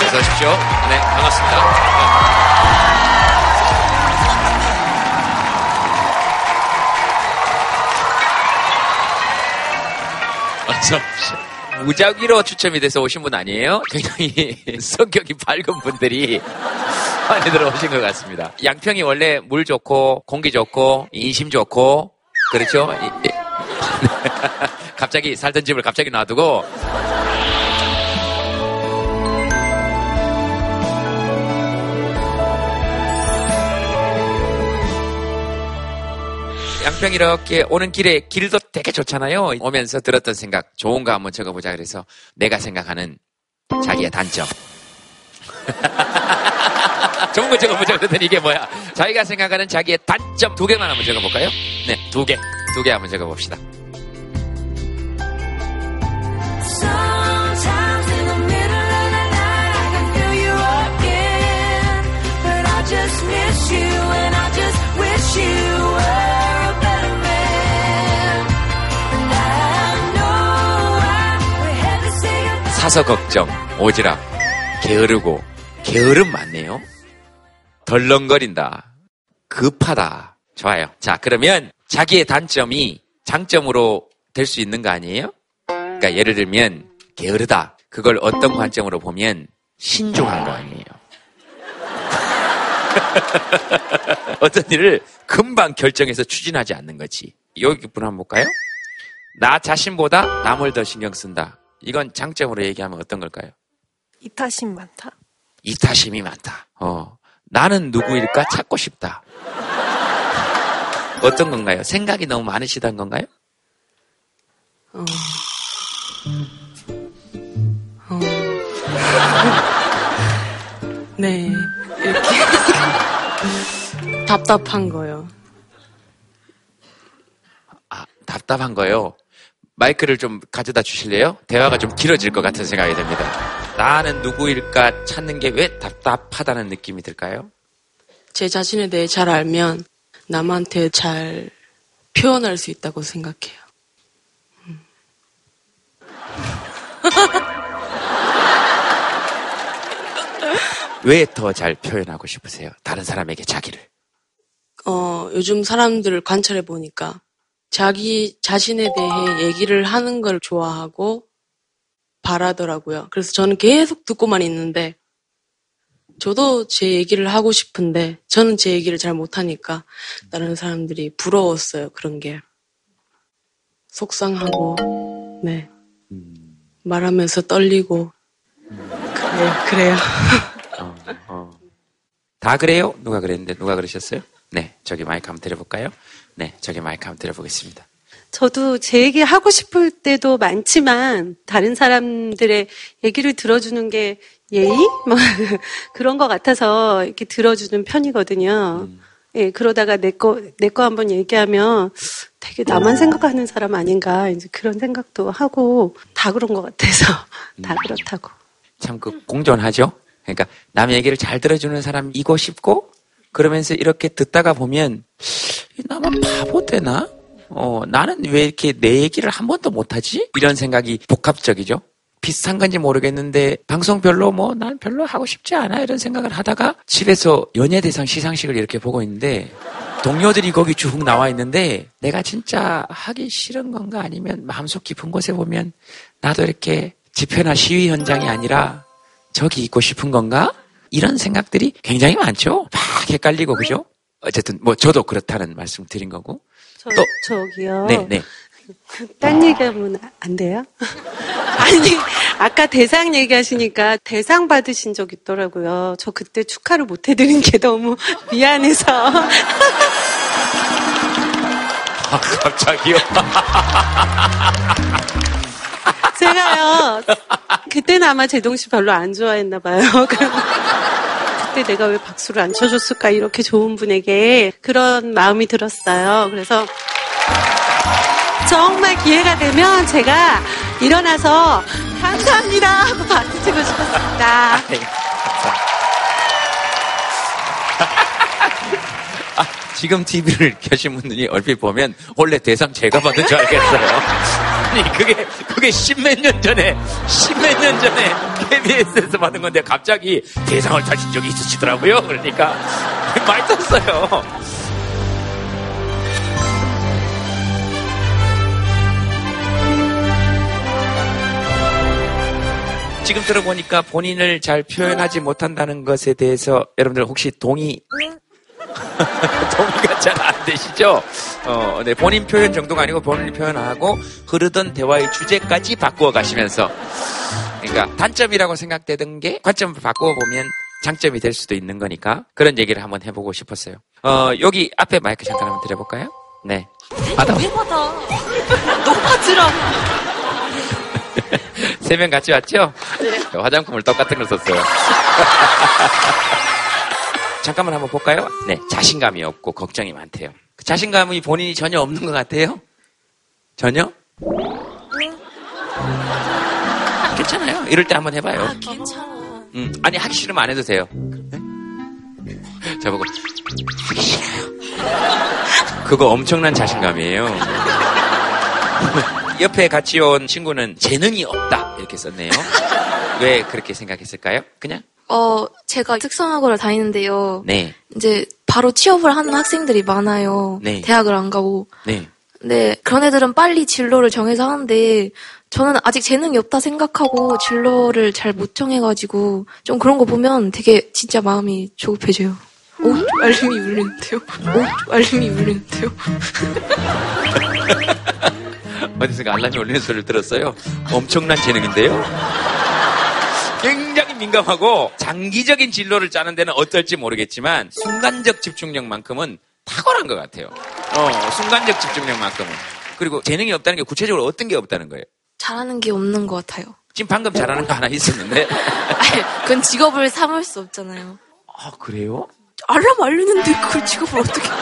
어서 오십시오. 네, 반갑습니다. 어서 오십시오. 무작위로 추첨이 돼서 오신 분 아니에요? 굉장히 성격이 밝은 분들이 많이 들어오신 것 같습니다. 양평이 원래 물 좋고 공기 좋고 인심 좋고 그렇죠? 갑자기 살던 집을 갑자기 놔두고 양평 이렇게 오는 길에 길도 되게 좋잖아요. 오면서 들었던 생각 좋은 거 한번 적어보자 그래서 내가 생각하는 자기의 단점. 좋은 거 적어보자 그랬더니 이게 뭐야? 자기가 생각하는 자기의 단점 두 개만 한번 적어볼까요? 네, 두 개. 두 개 한번 적어봅시다. You 사서 걱정, 오지랖, 게으르고, 게으름 많네요. 덜렁거린다. 급하다. 좋아요. 자, 그러면 자기의 단점이 장점으로 될 수 있는 거 아니에요? 그러니까 예를 들면, 게으르다. 그걸 어떤 관점으로 보면 신중한 거 아니에요. 어떤 일을 금방 결정해서 추진하지 않는 거지. 여기 분 한번 볼까요? 나 자신보다 남을 더 신경 쓴다. 이건 장점으로 얘기하면 어떤 걸까요? 이타심 많다. 이타심이 많다. 어, 나는 누구일까 찾고 싶다. 어떤 건가요? 생각이 너무 많으시단 건가요? 어. 어. 네, 이렇게. 답답한 거요. 아, 답답한 거요. 마이크를 좀 가져다 주실래요? 대화가 좀 길어질 것 같은 생각이 듭니다. 나는 누구일까 찾는 게 왜 답답하다는 느낌이 들까요? 제 자신에 대해 잘 알면 남한테 잘 표현할 수 있다고 생각해요. 왜더 잘 표현하고 싶으세요? 다른 사람에게 자기를. 어, 요즘 사람들을 관찰해 보니까 자기 자신에 대해 얘기를 하는 걸 좋아하고 바라더라고요. 그래서 저는 계속 듣고만 있는데 저도 제 얘기를 하고 싶은데 저는 제 얘기를 잘 못하니까 다른 사람들이 부러웠어요. 그런 게 속상하고 네 말하면서 떨리고 그래요. 그래요. 어, 어. 다 그래요? 누가 그랬는데 누가 그러셨어요? 네, 저기 마이크 한번 드려볼까요? 네, 저기 마이크 한번 드려보겠습니다. 저도 제 얘기 하고 싶을 때도 많지만 다른 사람들의 얘기를 들어주는 게 예의 뭐 그런 것 같아서 이렇게 들어주는 편이거든요. 예, 그러다가 내 거 내 거 한번 얘기하면 되게 나만 생각하는 사람 아닌가 이제 그런 생각도 하고 다 그런 것 같아서 다 그렇다고. 참 그 공존하죠? 그러니까 남의 얘기를 잘 들어주는 사람이고 싶고 그러면서 이렇게 듣다가 보면 이 나만 바보 되나? 어, 나는 왜 이렇게 내 얘기를 한 번도 못하지? 이런 생각이 복합적이죠. 비슷한 건지 모르겠는데 방송 별로 뭐 난 별로 하고 싶지 않아 이런 생각을 하다가 집에서 연예대상 시상식을 이렇게 보고 있는데 동료들이 거기 쭉 나와 있는데 내가 진짜 하기 싫은 건가 아니면 마음속 깊은 곳에 보면 나도 이렇게 집회나 시위 현장이 아니라 저기 있고 싶은 건가? 이런 생각들이 굉장히 많죠. 막 헷갈리고 그죠? 어쨌든 뭐 저도 그렇다는 말씀 드린 거고. 저, 또- 저기요. 네, 네. 딴 얘기하면 안 돼요? 아니, 아까 대상 얘기하시니까 대상 받으신 적 있더라고요. 저 그때 축하를 못 해드린 게 너무 미안해서. 아, 갑자기요? 제가요, 그때는 아마 제동 씨 별로 안 좋아했나 봐요. 그때 내가 왜 박수를 안 쳐줬을까, 이렇게 좋은 분에게 그런 마음이 들었어요. 그래서 정말 기회가 되면 제가 일어나서 감사합니다 하고 박수 치고 싶었습니다. 네, 아, 지금 TV를 켜신 분들이 얼핏 보면 원래 대상 제가 받은 줄 알겠어요. 아니 그게 그게 십몇 년 전에 십몇 년 전에 KBS에서 받은 건데 갑자기 대상을 타신 적이 있으시더라고요. 그러니까 많이 떴어요. 지금 들어보니까 본인을 잘 표현하지 못한다는 것에 대해서 여러분들 혹시 동의 동의가 잘 안 되시죠? 어, 네, 본인 표현 정도가 아니고 본인 표현하고 흐르던 대화의 주제까지 바꾸어 가시면서 그러니까 단점이라고 생각되던 게 관점을 바꾸어 보면 장점이 될 수도 있는 거니까 그런 얘기를 한번 해보고 싶었어요. 어, 여기 앞에 마이크 잠깐 한번 드려볼까요? 네. 받아. 왜 받아? 너 받으라고. 세명 같이 왔죠? 화장품을 똑같은 걸 썼어요. 잠깐만 한번 볼까요? 네, 자신감이 없고 걱정이 많대요. 그 자신감이 본인이 전혀 없는 것 같아요? 전혀? 괜찮아요. 이럴 때 한번 해봐요. 아, 괜찮아. 음, 아니 하기 싫으면 안 해도 돼요. 저보고 하기 싫어요. 그거 엄청난 자신감이에요. 옆에 같이 온 친구는 재능이 없다 이렇게 썼네요. 왜 그렇게 생각했을까요? 그냥 어, 제가 특성학원을 다니는데요. 네, 이제 바로 취업을 하는 학생들이 많아요. 네. 대학을 안 가고. 네. 근데 그런 애들은 빨리 진로를 정해서 하는데 저는 아직 재능이 없다 생각하고 진로를 잘 못 정해가지고 좀 그런 거 보면 되게 진짜 마음이 조급해져요. 오, 알림이 울리는데요. 오, 알림이 울리는데요. 어디선가 알람이 울리는 소리를 들었어요. 엄청난 재능인데요. 굉장히 민감하고 장기적인 진로를 짜는 데는 어떨지 모르겠지만 순간적 집중력만큼은 탁월한 것 같아요. 어, 순간적 집중력만큼은. 그리고 재능이 없다는 게 구체적으로 어떤 게 없다는 거예요. 잘하는 게 없는 것 같아요. 지금 방금 잘하는 거 하나 있었는데. 아니, 그건 직업을 삼을 수 없잖아요. 아, 그래요? 알람 알리는데 그걸 직업을 어떻게.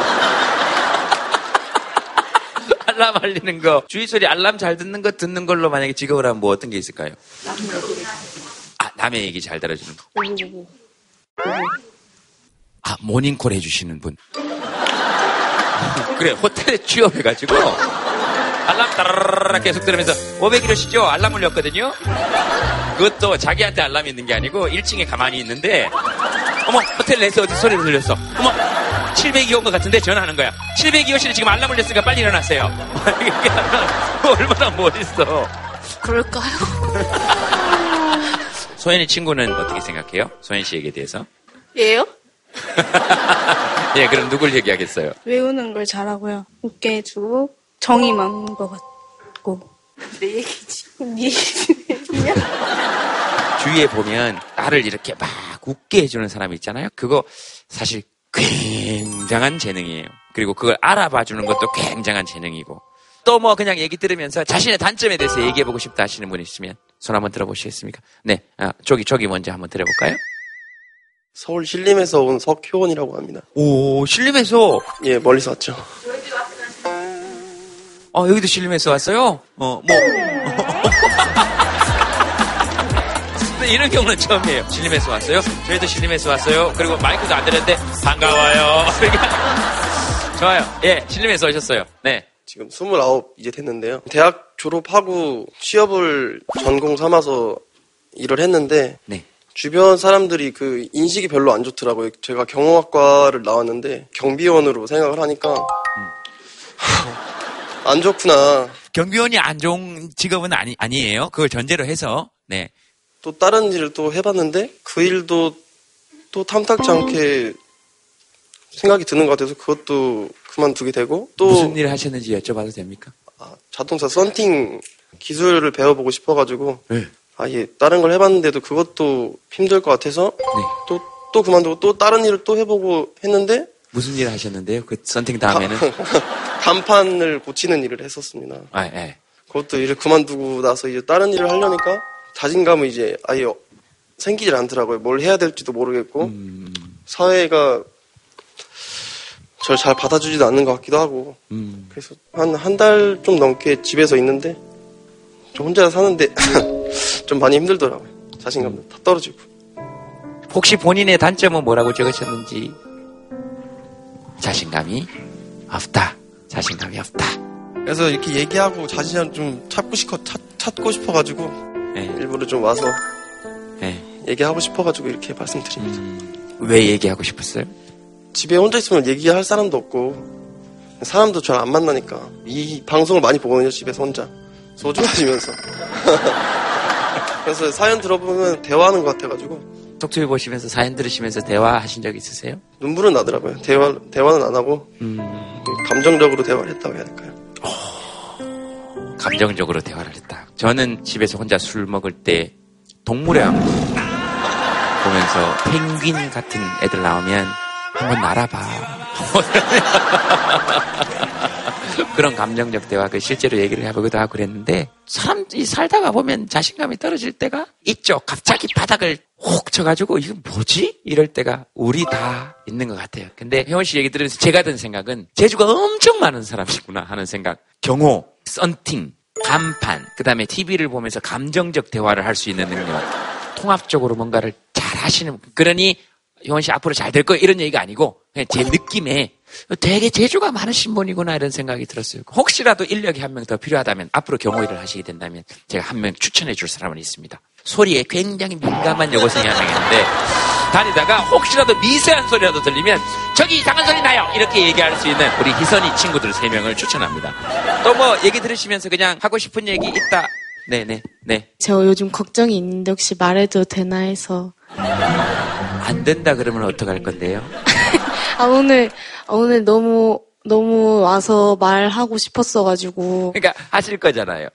알람 알리는 거. 주위 소리 알람 잘 듣는 거 듣는 걸로 만약에 직업을 하면 뭐 어떤 게 있을까요? 아, 남의 얘기 잘 들어주는 거. 아, 모닝콜 해주시는 분. 그래, 호텔에 취업해가지고, 알람 따라라라 계속 들으면서, 500이러시죠? 알람 울렸거든요? 그것도 자기한테 알람이 있는 게 아니고, 1층에 가만히 있는데, 어머, 호텔 내에서 어디 소리를 들렸어. 어머, 702온것 같은데 전화하는 거야. 702호실에 지금 알람 울렸으니까 빨리 일어나세요. 얼마나 멋있어. 그럴까요? 소연이 친구는 어떻게 생각해요? 소연 씨 얘기에 대해서? 예요? 예, 그럼 누굴 얘기하겠어요? 외우는 걸 잘하고요. 웃게 해주고 정이 많은 것 같고. 내 얘기지. 네 얘기냐? 주위에 보면 나를 이렇게 막 웃게 해주는 사람이 있잖아요. 그거 사실 굉장한 재능이에요. 그리고 그걸 알아봐 주는 것도 굉장한 재능이고. 또 뭐 그냥 얘기 들으면서 자신의 단점에 대해서 얘기해보고 싶다 하시는 분 있으면 손 한번 들어보시겠습니까? 네, 아, 저기, 저기 먼저 한번 들어볼까요? 서울 신림에서 온 석효원이라고 합니다. 오, 신림에서, 예, 멀리서 왔죠. 어, 여기도 신림에서 왔어요? 어, 뭐. 근데 이런 경우는 처음이에요. 신림에서 왔어요? 저희도 신림에서 왔어요. 그리고 마이크도 안 들었는데, 반가워요. 그러니까 좋아요. 예, 신림에서 오셨어요. 네. 지금 29 이제 됐는데요. 대학 졸업하고 취업을 전공 삼아서 일을 했는데 네. 주변 사람들이 그 인식이 별로 안 좋더라고요. 제가 경호학과를 나왔는데 경비원으로 생각을 하니까 안 좋구나. 경비원이 안 좋은 직업은 아니, 아니에요. 그걸 전제로 해서, 네. 또 다른 일을 또 해봤는데 그 일도 또 탐탁지 않게 생각이 드는 것 같아서 그것도 그만두게 되고 또 무슨 일을 하셨는지 여쭤봐도 됩니까? 아, 자동차 썬팅 기술을 배워보고 싶어가지고 네. 아예 다른 걸 해봤는데도 그것도 힘들 것 같아서 네. 또또 그만두고 또 다른 일을 또 해보고 했는데 무슨 일을 하셨는데요? 그 선팅 다음에는? 간판을 고치는 일을 했었습니다. 아, 예. 그것도 일을 그만두고 나서 이제 다른 일을 하려니까 자신감은 이제 아예 생기질 않더라고요. 뭘 해야 될지도 모르겠고 음, 사회가 저를 잘 받아주지도 않는 것 같기도 하고 음. 그래서 한 한 달 좀 넘게 집에서 있는데 저 혼자 사는데 좀 많이 힘들더라고요. 자신감도 다 떨어지고. 혹시 본인의 단점은 뭐라고 적으셨는지? 자신감이 없다. 자신감이 없다. 그래서 이렇게 얘기하고 자신감 좀 찾고 싶어 찾, 찾고 싶어가지고 예, 일부러 좀 와서 예. 얘기하고 싶어가지고 이렇게 말씀드립니다. 음, 왜 얘기하고 싶었어요? 집에 혼자 있으면 얘기할 사람도 없고 사람도 잘 안 만나니까 이 방송을 많이 보거든요 집에서 혼자 소주 마시면서 그래서 사연 들어보면 대화하는 것 같아가지고 톡투비 보시면서 사연 들으시면서 대화하신 적 있으세요? 눈물은 나더라고요 대화 대화는 안 하고 음, 감정적으로 대화를 했다고 해야 될까요? 감정적으로 대화를 했다. 저는 집에서 혼자 술 먹을 때 동물의 왕국 보면서 펭귄 같은 애들 나오면 한번 날아봐. 그런 감정적 대화, 그 실제로 얘기를 해보기도 하고 그랬는데, 사람이 살다가 보면 자신감이 떨어질 때가 있죠. 갑자기 바닥을 혹 쳐가지고, 이거 뭐지? 이럴 때가 우리 다 있는 것 같아요. 근데 혜원 씨 얘기 들으면서 제가 든 생각은, 재주가 엄청 많은 사람이구나 하는 생각. 경호, 썬팅, 간판, 그 다음에 TV를 보면서 감정적 대화를 할 수 있는 능력. 통합적으로 뭔가를 잘 하시는, 그러니, 효원 씨 앞으로 잘 될 거예요. 이런 얘기가 아니고, 그냥 제 느낌에 되게 재주가 많으신 분이구나 이런 생각이 들었어요. 혹시라도 인력이 한 명 더 필요하다면, 앞으로 경호 일을 하시게 된다면, 제가 한 명 추천해 줄 사람은 있습니다. 소리에 굉장히 민감한 여고생이 한 명 있는데, 다니다가 혹시라도 미세한 소리라도 들리면, 저기 이상한 소리 나요! 이렇게 얘기할 수 있는 우리 희선이 친구들 세 명을 추천합니다. 또 뭐 얘기 들으시면서 그냥 하고 싶은 얘기 있다. 네네, 네. 제가 요즘 걱정이 있는데 혹시 말해도 되나 해서. 안 된다 그러면 어떡할 건데요? 아, 오늘, 아, 오늘 너무, 너무 와서 말하고 싶었어가지고. 그러니까 하실 거잖아요.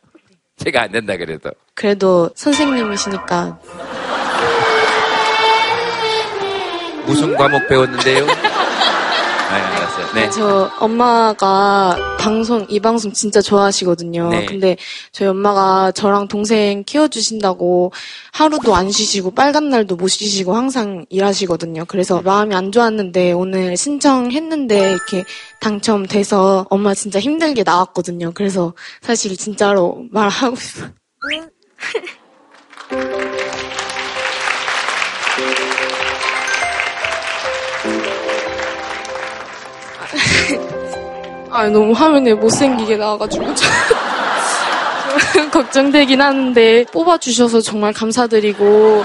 제가 안 된다 그래도. 그래도 선생님이시니까. 무슨 과목 배웠는데요? 네, 알았어요. 네. 저 엄마가 방송, 이 방송 진짜 좋아하시거든요. 네. 근데 저희 엄마가 저랑 동생 키워 주신다고 하루도 안 쉬시고 빨간 날도 못 쉬시고 항상 일하시거든요. 그래서 마음이 안 좋았는데 오늘 신청했는데 이렇게 당첨돼서 엄마 진짜 힘들게 나왔거든요. 그래서 사실 진짜로 말하고 싶어요. 아 너무 화면에 못생기게 나와가지고 걱정되긴 하는데 뽑아주셔서 정말 감사드리고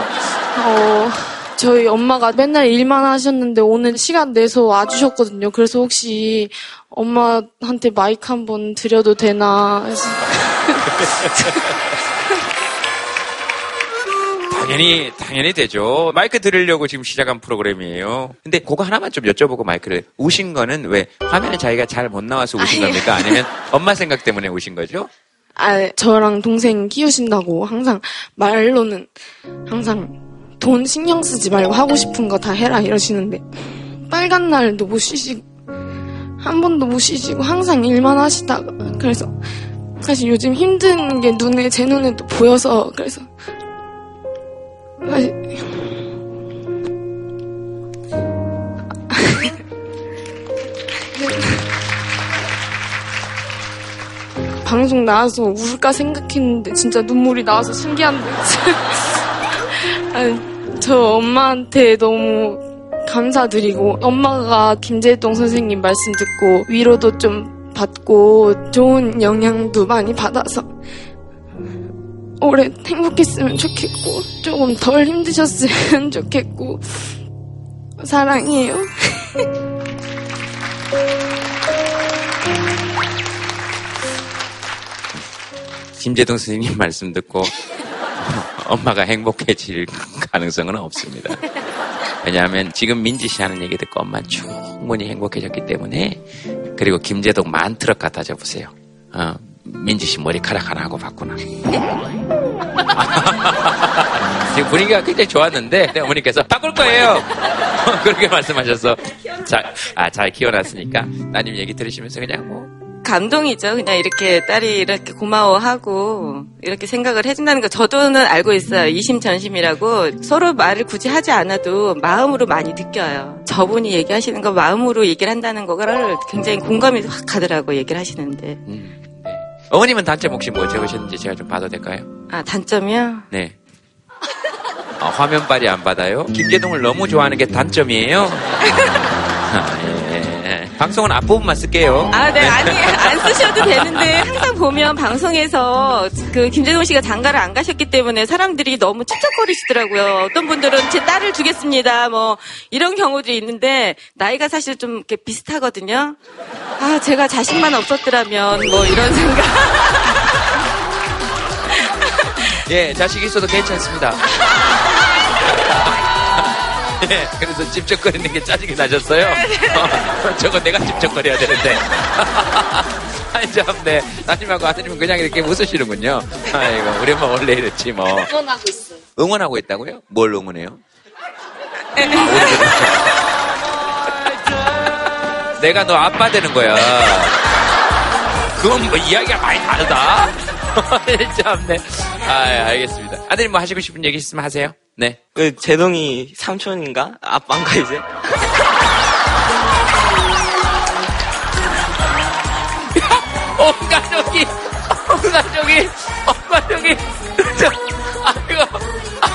어 저희 엄마가 맨날 일만 하셨는데 오늘 시간 내서 와주셨거든요. 그래서 혹시 엄마한테 마이크 한번 드려도 되나 당연히, 당연히 되죠. 마이크 들으려고 지금 시작한 프로그램이에요. 근데 그거 하나만 좀 여쭤보고 마이크를. 우신 거는 왜 화면에 자기가 잘 못 나와서 우신 겁니까? 아니면 엄마 생각 때문에 우신 거죠? 아, 저랑 동생 키우신다고 항상 말로는 항상 돈 신경 쓰지 말고 하고 싶은 거 다 해라 이러시는데 빨간 날도 못 쉬시고 한 번도 못 쉬시고 항상 일만 하시다가 그래서 사실 요즘 힘든 게 눈에 제 눈에도 보여서 그래서 사실 방송 나와서 울까 생각했는데 진짜 눈물이 나와서 신기한데. 아니, 저 엄마한테 너무 감사드리고 엄마가 김재동 선생님 말씀 듣고 위로도 좀 받고 좋은 영향도 많이 받아서 올해 행복했으면 좋겠고 조금 덜 힘드셨으면 좋겠고 사랑해요. 김재동 선생님 말씀 듣고 엄마가 행복해질 가능성은 없습니다. 왜냐하면 지금 민지 씨 하는 얘기 듣고 엄마는 충분히 행복해졌기 때문에 그리고 김재동 만트럭 갖다 줘보세요. 어, 민지 씨 머리카락 하나 하고 봤구나. 지금 분위기가 굉장히 좋았는데 네, 어머니께서 바꿀 거예요. 그렇게 말씀하셔서 자, 아, 잘 키워놨으니까 따님 얘기 들으시면서 그냥 뭐 감동이죠. 그냥 이렇게 딸이 이렇게 고마워하고 이렇게 생각을 해준다는 거 저도는 알고 있어요. 이심전심이라고 서로 말을 굳이 하지 않아도 마음으로 많이 느껴요. 저분이 얘기하시는 거 마음으로 얘기를 한다는 거를 굉장히 공감이 확 가더라고 얘기를 하시는데. 음, 네. 어머님은 단점 혹시 뭐 적으셨는지 제가 좀 봐도 될까요? 아 단점이요? 네. 아, 화면빨이 안 받아요? 김재동을 너무 좋아하는 게 단점이에요? 아, 예. 방송은 앞부분만 쓸게요. 아, 네, 아니, 안 쓰셔도 되는데, 항상 보면 방송에서 그 김재동 씨가 장가를 안 가셨기 때문에 사람들이 너무 찝쩍거리시더라고요. 어떤 분들은 제 딸을 주겠습니다. 뭐 이런 경우들이 있는데 나이가 사실 좀 이렇게 비슷하거든요. 아 제가 자식만 없었더라면 뭐 이런 생각. 예, 자식 있어도 괜찮습니다. 예, 그래서 찝쩍거리는 게 짜증이 나셨어요? 어, 저거 내가 찝쩍거려야 되는데. 아니, 참, 네. 따님하고 아드님은 그냥 이렇게 웃으시는군요. 아이고, 우리 엄마 원래 이랬지, 뭐. 응원하고 있어요. 응원하고 있다고요? 뭘 응원해요? 내가 너 아빠 되는 거야. 그건 뭐 이야기가 많이 다르다. 참네. 아, 알겠습니다. 아드님 뭐 하시고 싶은 얘기 있으면 하세요. 네. 그 제동이 삼촌인가? 아빠인가 이제? 온 가족이, 온 가족이, 온 가족이. 저, 아, 이거, 아,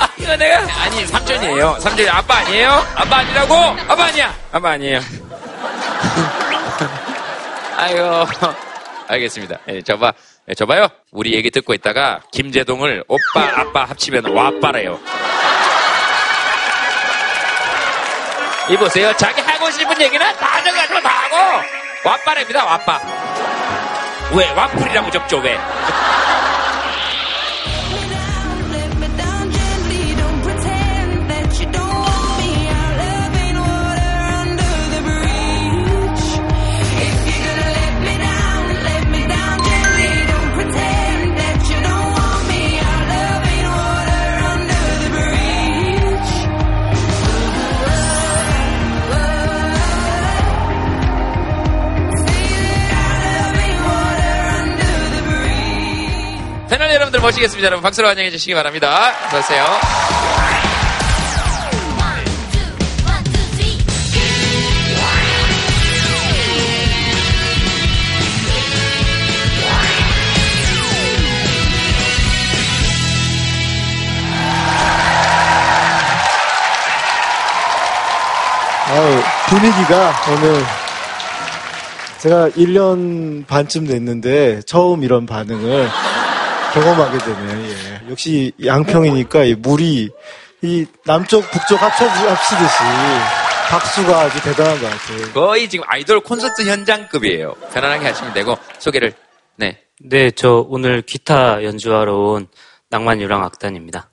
아, 이거 내가, 아니, 삼촌이에요. 삼촌이 아빠 아니에요? 아빠 아니라고? 아빠 아니야! 아빠 아니에요. 아이고, 알겠습니다. 예, 저봐, 예, 저봐요. 우리 얘기 듣고 있다가 김재동을 오빠, 아빠 합치면 와빠래요. 이보세요. 자기 하고 싶은 얘기는 다 정가지고 다 하고 와빠랍니다. 와빠. 왜? 와플이라고 적죠 왜? 패널 여러분들 모시겠습니다. 여러분 박수로 환영해 주시기 바랍니다. 어서오세요. 아유, 분위기가 오늘 제가 1년 반쯤 됐는데 처음 이런 반응을 경험하게 되네요. 예. 역시 양평이니까 이 물이 이 남쪽 북쪽 합쳐 합치듯이 박수가 아주 대단한 것 같아요. 거의 지금 아이돌 콘서트 현장급이에요. 편안하게 하시면 되고 소개를 네. 네, 저 오늘 기타 연주하러 온 낭만 유랑 악단입니다.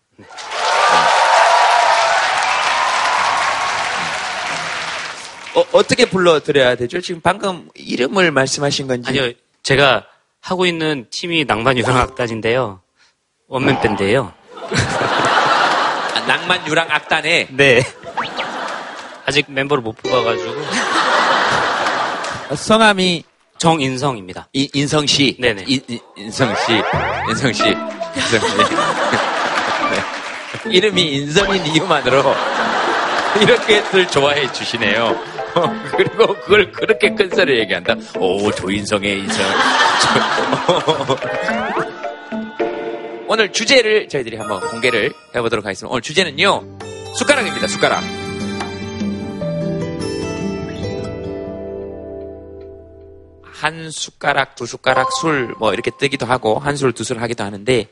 어, 어떻게 불러드려야 되죠? 지금 방금 이름을 말씀하신 건지. 아니요, 제가 하고 있는 팀이 낭만 유랑 악단인데요. 원맨 밴드예요. 아, 낭만 유랑 악단에 네. 아직 멤버를 못 뽑아가지고 성함이 정인성입니다. 이- 인성 씨. 네네. 인, 인- 인성 씨. 인성 씨. 인성 씨. 네. 이름이 인성인 이유만으로 이렇게들 좋아해 주시네요. 어, 그리고 그걸 그렇게 큰 소리 얘기한다. 오, 조인성의 인성. 저- 오늘 주제를 저희들이 한번 공개를 해보도록 하겠습니다. 오늘 주제는요, 숟가락입니다, 숟가락. 한 숟가락, 두 숟가락 술 뭐 이렇게 뜨기도 하고 한 술, 두 술 하기도 하는데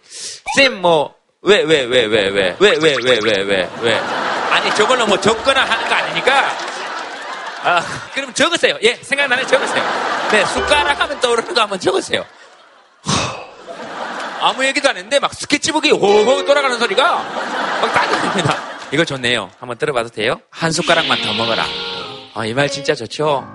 쌤 뭐 왜 왜 왜 왜 왜 왜 왜 왜 왜 왜 왜 아니 저걸로 뭐 적거나 하는 거 아니니까 아 그럼 적으세요. 예 생각나는 적으세요. 네 숟가락 하면 떠오르는 거 한번 적으세요. 아무 얘기도 안 했는데 막 스케치북이 호호 돌아가는 소리가 막 따뜻합니다. 이거 좋네요. 한번 들어봐도 돼요? 한 숟가락만 더 먹어라. 아, 이 말 진짜 좋죠?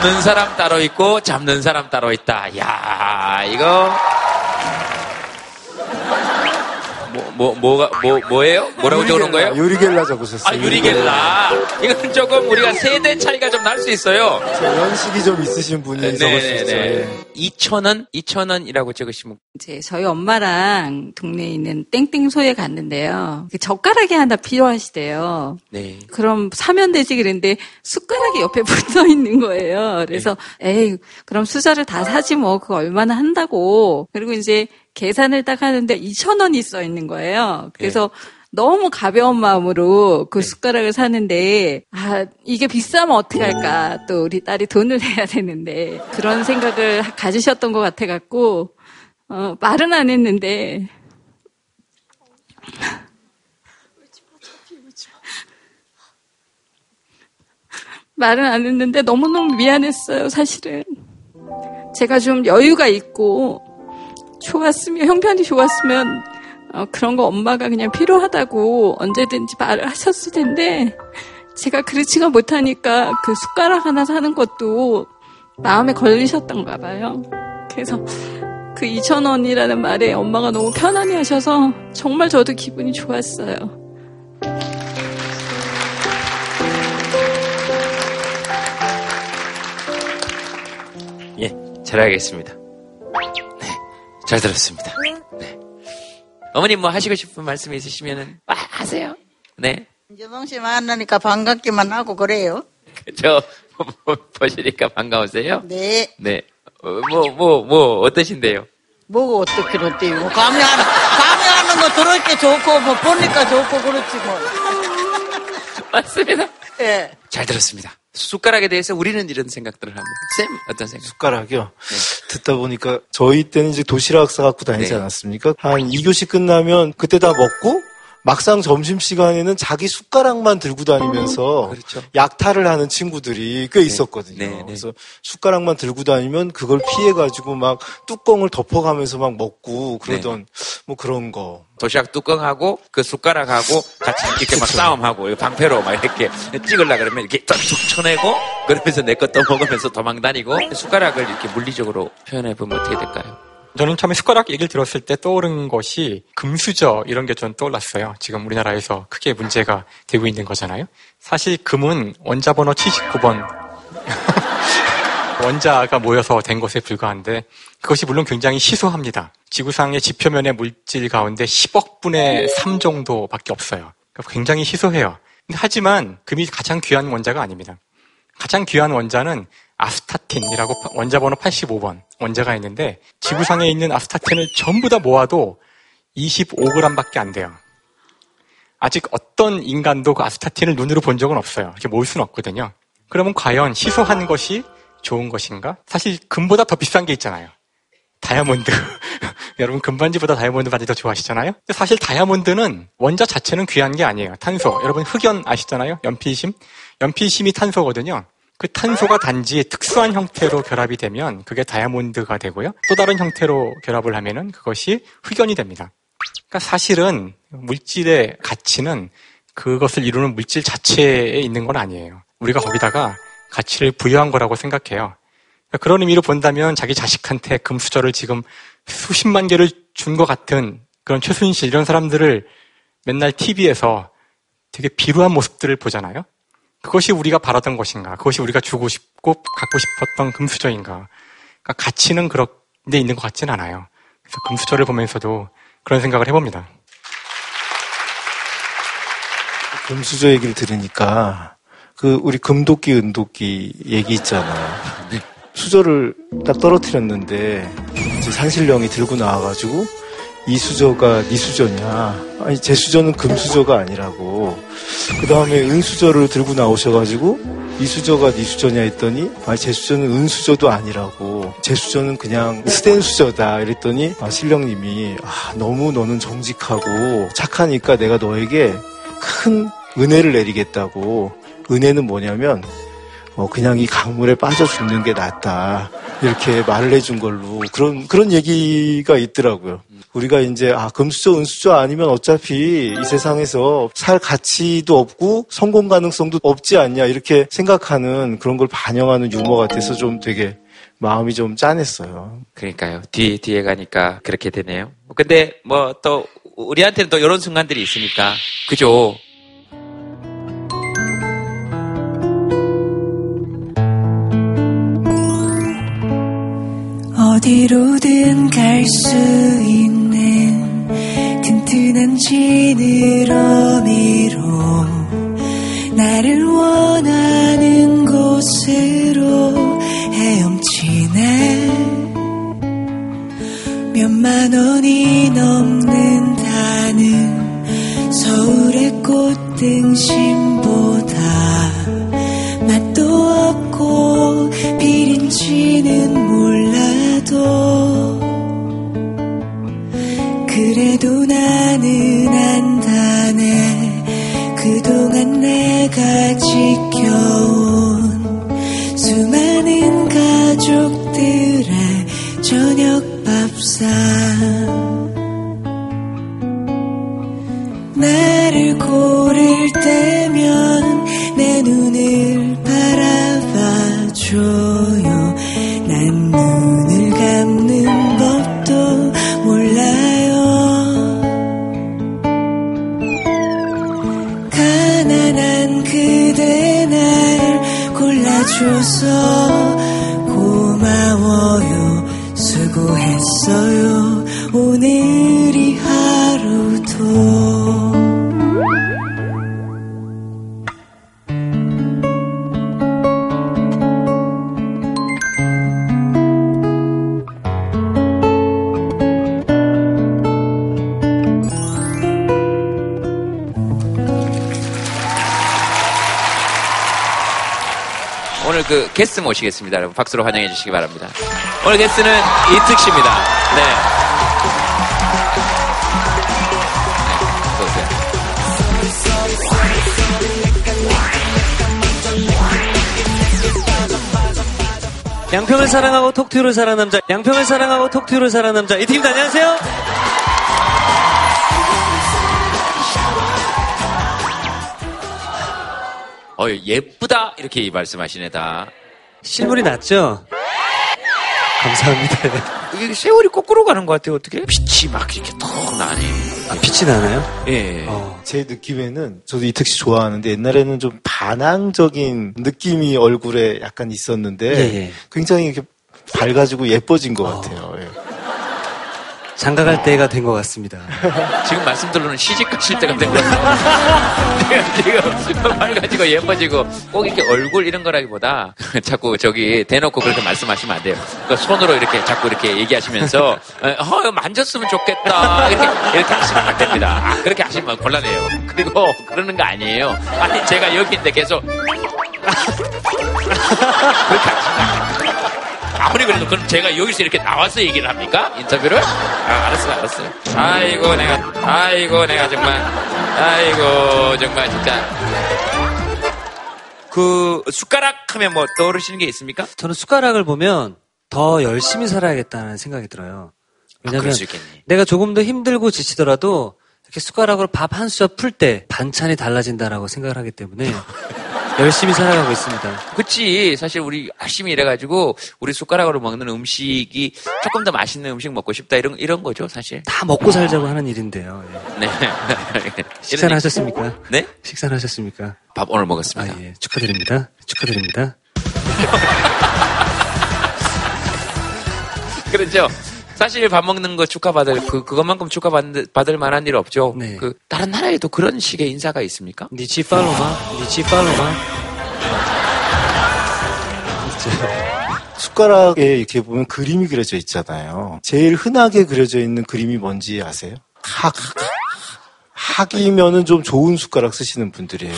놓는 사람 따로 있고 잡는 사람 따로 있다. 야 이거 뭐, 뭐, 뭐가, 뭐, 뭐예요? 뭐라고 적어놓은 거예요? 유리겔라 적으셨어요. 아, 유리겔라. 이건 조금 우리가 세대 차이가 좀 날 수 있어요. 연식이 좀 있으신 분이 적으셨죠. 예. 2,000원? 2,000원이라고 적으시면. 이제 저희 엄마랑 동네에 있는 땡땡소에 갔는데요. 그 젓가락이 하나 필요하시대요. 네. 그럼 사면 되지 그랬는데 숟가락이 옆에 붙어 있는 거예요. 그래서 에이 그럼 수저를 다 사지 뭐 그거 얼마나 한다고. 그리고 이제 계산을 딱 하는데 2천 원이 써 있는 거예요. 그래서 너무 가벼운 마음으로 그 숟가락을 사는데 아 이게 비싸면 어떻게 할까 또 우리 딸이 돈을 내야 되는데 그런 생각을 가지셨던 것 같아 갖고 어, 말은 안 했는데 말은 안 했는데 너무너무 미안했어요, 사실은. 제가 좀 여유가 있고, 좋았으면, 형편이 좋았으면, 어, 그런 거 엄마가 그냥 필요하다고 언제든지 말을 하셨을 텐데, 제가 그렇지가 못하니까 그 숟가락 하나 사는 것도 마음에 걸리셨던가 봐요. 그래서 그 2,000원이라는 말에 엄마가 너무 편안해 하셔서 정말 저도 기분이 좋았어요. 예, 잘하겠습니다. 네, 잘 들었습니다. 네. 어머님 뭐 하시고 싶은 말씀 있으시면은 아, 하세요. 네. 이재동 씨 만나니까 반갑기만 하고 그래요. 저 보시니까 반가우세요? 네. 네. 뭐뭐 뭐 어떠신데요? 뭐가 어떻게 어때요? 뭐 감이 하는, 감이 하는 거 들을 게 좋고, 뭐 보니까 좋고 그렇지 뭐. 맞습니다. 예. 잘 들었습니다. 숟가락에 대해서 우리는 이런 생각들을 합니다. 쌤 어떤 생각? 숟가락이요. 듣다 보니까 저희 때는 이제 도시락 싸갖고 다니지 네. 않았습니까? 한 2교시 끝나면 그때 다 먹고 막상 점심 시간에는 자기 숟가락만 들고 다니면서 그렇죠. 약탈을 하는 친구들이 꽤 있었거든요. 그래서 숟가락만 들고 다니면 그걸 피해 가지고 막 뚜껑을 덮어가면서 막 먹고 그러던 뭐 그런 거. 도시락 뚜껑하고 그 숟가락하고 같이 이렇게 막 싸움하고 방패로 막 이렇게 찍으려 그러면 이렇게 툭툭 쳐내고 그러면서 내 것도 먹으면서 도망 다니고 숟가락을 이렇게 물리적으로 표현해 보면 어떻게 될까요? 저는 처음에 숟가락 얘기를 들었을 때 떠오른 것이 금수저 이런 게좀 떠올랐어요. 지금 우리나라에서 크게 문제가 되고 있는 거잖아요. 사실 금은 원자 번호 79번 원자가 모여서 된 것에 불과한데 그것이 물론 굉장히 희소합니다. 지구상의 지표면의 물질 가운데 10억 분의 3 정도밖에 없어요. 그러니까 굉장히 희소해요. 하지만 금이 가장 귀한 원자가 아닙니다. 가장 귀한 원자는 아스타틴이라고 원자 번호 85번 원자가 있는데 지구상에 있는 아스타틴을 전부 다 모아도 25g밖에 안 돼요. 아직 어떤 인간도 그 아스타틴을 눈으로 본 적은 없어요. 이렇게 모을 수는 없거든요. 그러면 과연 희소한 것이 좋은 것인가? 사실 금보다 더 비싼 게 있잖아요. 다이아몬드. 여러분 금반지보다 다이아몬드 반지 더 좋아하시잖아요? 사실 다이아몬드는 원자 자체는 귀한 게 아니에요. 탄소. 여러분 흑연 아시잖아요? 연필심? 연필심이 탄소거든요. 그 탄소가 단지 특수한 형태로 결합이 되면 그게 다이아몬드가 되고요. 또 다른 형태로 결합을 하면은 그것이 흑연이 됩니다. 그러니까 사실은 물질의 가치는 그것을 이루는 물질 자체에 있는 건 아니에요. 우리가 거기다가 가치를 부여한 거라고 생각해요. 그러니까 그런 의미로 본다면 자기 자식한테 금수저를 지금 수십만 개를 준 것 같은 그런 최순실 이런 사람들을 맨날 TV에서 되게 비루한 모습들을 보잖아요. 그것이 우리가 바라던 것인가? 그것이 우리가 주고 싶고 갖고 싶었던 금수저인가? 그러니까 가치는 그런 데 있는 것 같진 않아요. 그래서 금수저를 보면서도 그런 생각을 해봅니다. 금수저 얘기를 들으니까 그 우리 금도끼 은도끼 얘기 있잖아요. 수저를 딱 떨어뜨렸는데 이제 산신령이 들고 나와가지고 이 수저가 네 수저냐? 아니 제 수저는 금 수저가 아니라고. 그 다음에 은 수저를 들고 나오셔가지고 이 수저가 네 수저냐 했더니 아니 제 수저는 은 수저도 아니라고. 제 수저는 그냥 스텐 수저다 이랬더니 아, 신령님이 아, 너무 너는 정직하고 착하니까 내가 너에게 큰 은혜를 내리겠다고. 은혜는 뭐냐면 어, 그냥 이 강물에 빠져 죽는 게 낫다. 이렇게 말을 해준 걸로 그런, 그런 얘기가 있더라고요. 우리가 이제, 아, 금수저, 은수저 아니면 어차피 이 세상에서 살 가치도 없고 성공 가능성도 없지 않냐. 이렇게 생각하는 그런 걸 반영하는 유머 같아서 좀 되게 마음이 좀 짠했어요. 그러니까요. 뒤 뒤에 가니까 그렇게 되네요. 근데 뭐 또 우리한테는 또 이런 순간들이 있으니까. 그죠? 어디로든 갈 수 있는 튼튼한 지느러미로 나를 원하는 곳으로 헤엄치네. 몇만 원이 넘는 다는 서울의 꽃등심보다 맛도 없고 비린지는 몰라도 그래도 나는 안다네. 그동안 내가 지켜온 수많은 가족들의 저녁 밥상. 나를 고를 때면 내 눈을 바라봐줘 골 게스트 모시겠습니다. 여러분 박수로 환영해 주시기 바랍니다. 오늘 게스트는 이특 씨입니다. 네. 네. 양평을 사랑하고 톡투유를 사랑하는 남자, 양평을 사랑하고 톡투유를 사랑하는 남자, 이 팀입니다. 안녕하세요. 어 예쁘다 이렇게 말씀하시네 다. 실물이 낫죠? 감사합니다. 이게 세월이 거꾸로 가는 것 같아요. 어떻게? 빛이 막 이렇게 톡 나네. 아, 빛이 나나요? 예. 제 느낌에는 저도 이특 씨 좋아하는데 옛날에는 좀 반항적인 느낌이 얼굴에 약간 있었는데 예, 예. 굉장히 이렇게 밝아지고 예뻐진 것 같아요. 예. 장가갈 때가 된 것 같습니다. 지금 말씀들로는 시집 가실 때가 된 것 같아요. 지금 밝아지고 예뻐지고 꼭 이렇게 얼굴 이런 거라기보다 자꾸 저기 대놓고 그렇게 말씀하시면 안 돼요. 그 손으로 이렇게 자꾸 이렇게 얘기하시면서 어, 만졌으면 좋겠다 이렇게 이렇게 하시면 안 됩니다. 아, 그렇게 하시면 곤란해요. 그리고 그러는 거 아니에요. 아니 제가 여기 있는데 계속 그렇게 하시면 안 됩니다. 아무리 그래도 그럼 제가 여기서 이렇게 나와서 얘기를 합니까? 인터뷰를? 아, 알았어요, 알았어요. 아이고, 내가, 아이고, 내가 정말, 아이고, 정말 진짜. 그, 숟가락 하면 뭐 떠오르시는 게 있습니까? 저는 숟가락을 보면 더 열심히 살아야겠다는 생각이 들어요. 왜냐면 그럴 수 있겠네. 내가 조금 더 힘들고 지치더라도 이렇게 숟가락으로 밥한 수저 풀때 반찬이 달라진다라고 생각을 하기 때문에 열심히 살아가고 있습니다. 그치. 사실 우리 열심히 일해가지고 우리 숟가락으로 먹는 음식이 조금 더 맛있는 음식 먹고 싶다 이런, 이런 거죠, 사실. 다 먹고 살자고 하는 일인데요. 예. 네. 식사는 하셨습니까? 네? 식사는 하셨습니까? 밥 오늘 먹었습니다. 아, 예. 축하드립니다. 축하드립니다. 그렇죠. 사실 밥 먹는 거 축하받을 그 그것만큼 축하받을 받을 만한 일 없죠. 그 다른 나라에도 그런 식의 인사가 있습니까? 니치 팔로마, 니치 팔로마. 숟가락에 이렇게 보면 그림이 그려져 있잖아요. 제일 흔하게 그려져 있는 그림이 뭔지 아세요? 학. 학이면은 좀 좋은 숟가락 쓰시는 분들이에요.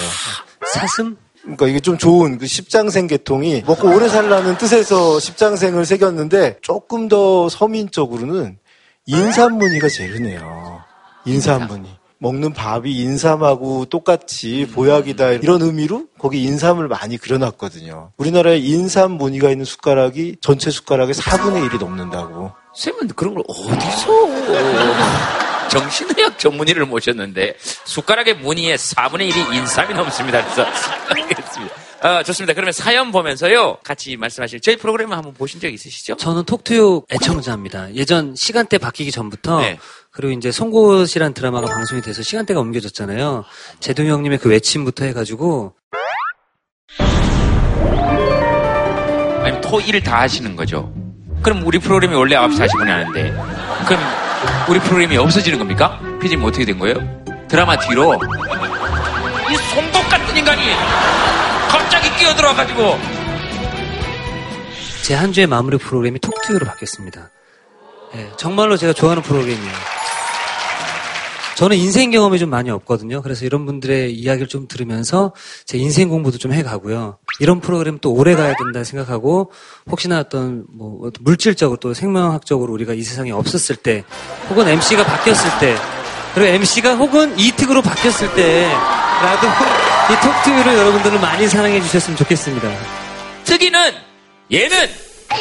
사슴? 그러니까 이게 좀 좋은 그 십장생 계통이 먹고 오래 살라는 뜻에서 십장생을 새겼는데 조금 더 서민적으로는 인삼무늬가 제일 흔해요. 인삼무늬. 먹는 밥이 인삼하고 똑같이 보약이다 이런 의미로 거기 인삼을 많이 그려놨거든요. 우리나라에 인삼 무늬가 있는 숟가락이 전체 숟가락의 4분의 1이 넘는다고. 쌤은 그런 걸 어디서 정신의학 전문의를 모셨는데 숟가락의 무늬에 4분의 1이 인삼이 넘습니다. 그래서 알겠습니다. 아, 좋습니다. 그러면 사연 보면서요 같이 말씀하실 저희 프로그램을 한번 보신 적 있으시죠? 저는 톡투유 애청자입니다. 예전 시간대 바뀌기 전부터 네. 그 그리고 이제 송곳이란 드라마가 방송이 돼서 시간대가 옮겨졌잖아요. 제동 형님의 그 외침부터 해가지고 아니면 토, 일다 하시는 거죠. 그럼 우리 프로그램이 원래 9시 40분에 하는데, 그럼 우리 프로그램이 없어지는 겁니까? 피디님 어떻게 된 거예요? 드라마 뒤로 이 송곳 같은 인간이 갑자기 끼어들어가지고 제 한 주의 마무리 프로그램이 톡투유로 바뀌었습니다. 예, 정말로 제가 좋아하는 프로그램이에요. 저는 인생 경험이 좀 많이 없거든요. 그래서 이런 분들의 이야기를 좀 들으면서 제 인생 공부도 좀 해가고요. 이런 프로그램 또 오래 가야 된다 생각하고 혹시나 어떤 뭐 물질적으로 또 생명학적으로 우리가 이 세상에 없었을 때 혹은 MC가 바뀌었을 때 그리고 MC가 혹은 이특으로 바뀌었을 때라도 이 톡투유를 여러분들은 많이 사랑해 주셨으면 좋겠습니다. 특이는 얘는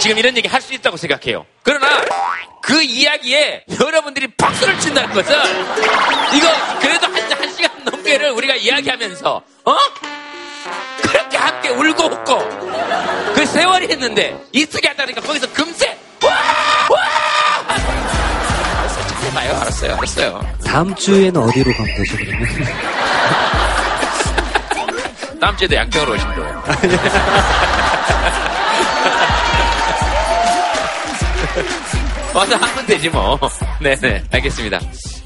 지금 이런 얘기 할 수 있다고 생각해요. 그러나 그 이야기에 여러분들이 박수를 친다는 것은 이거 그래도 한, 한 시간 넘게를 우리가 이야기하면서 어? 그렇게 함께 울고 웃고 그 세월이 했는데 이특이 한다니까 거기서 금세 와! 와! 알았어요. 잘해봐요. 알았어요. 알았어요. 다음 주에는 어디로 가면 되죠, 그러면? 다음 주에도 양평으로 오시면 돼요. 와서 하면 되지 뭐. 네네, 알겠습니다.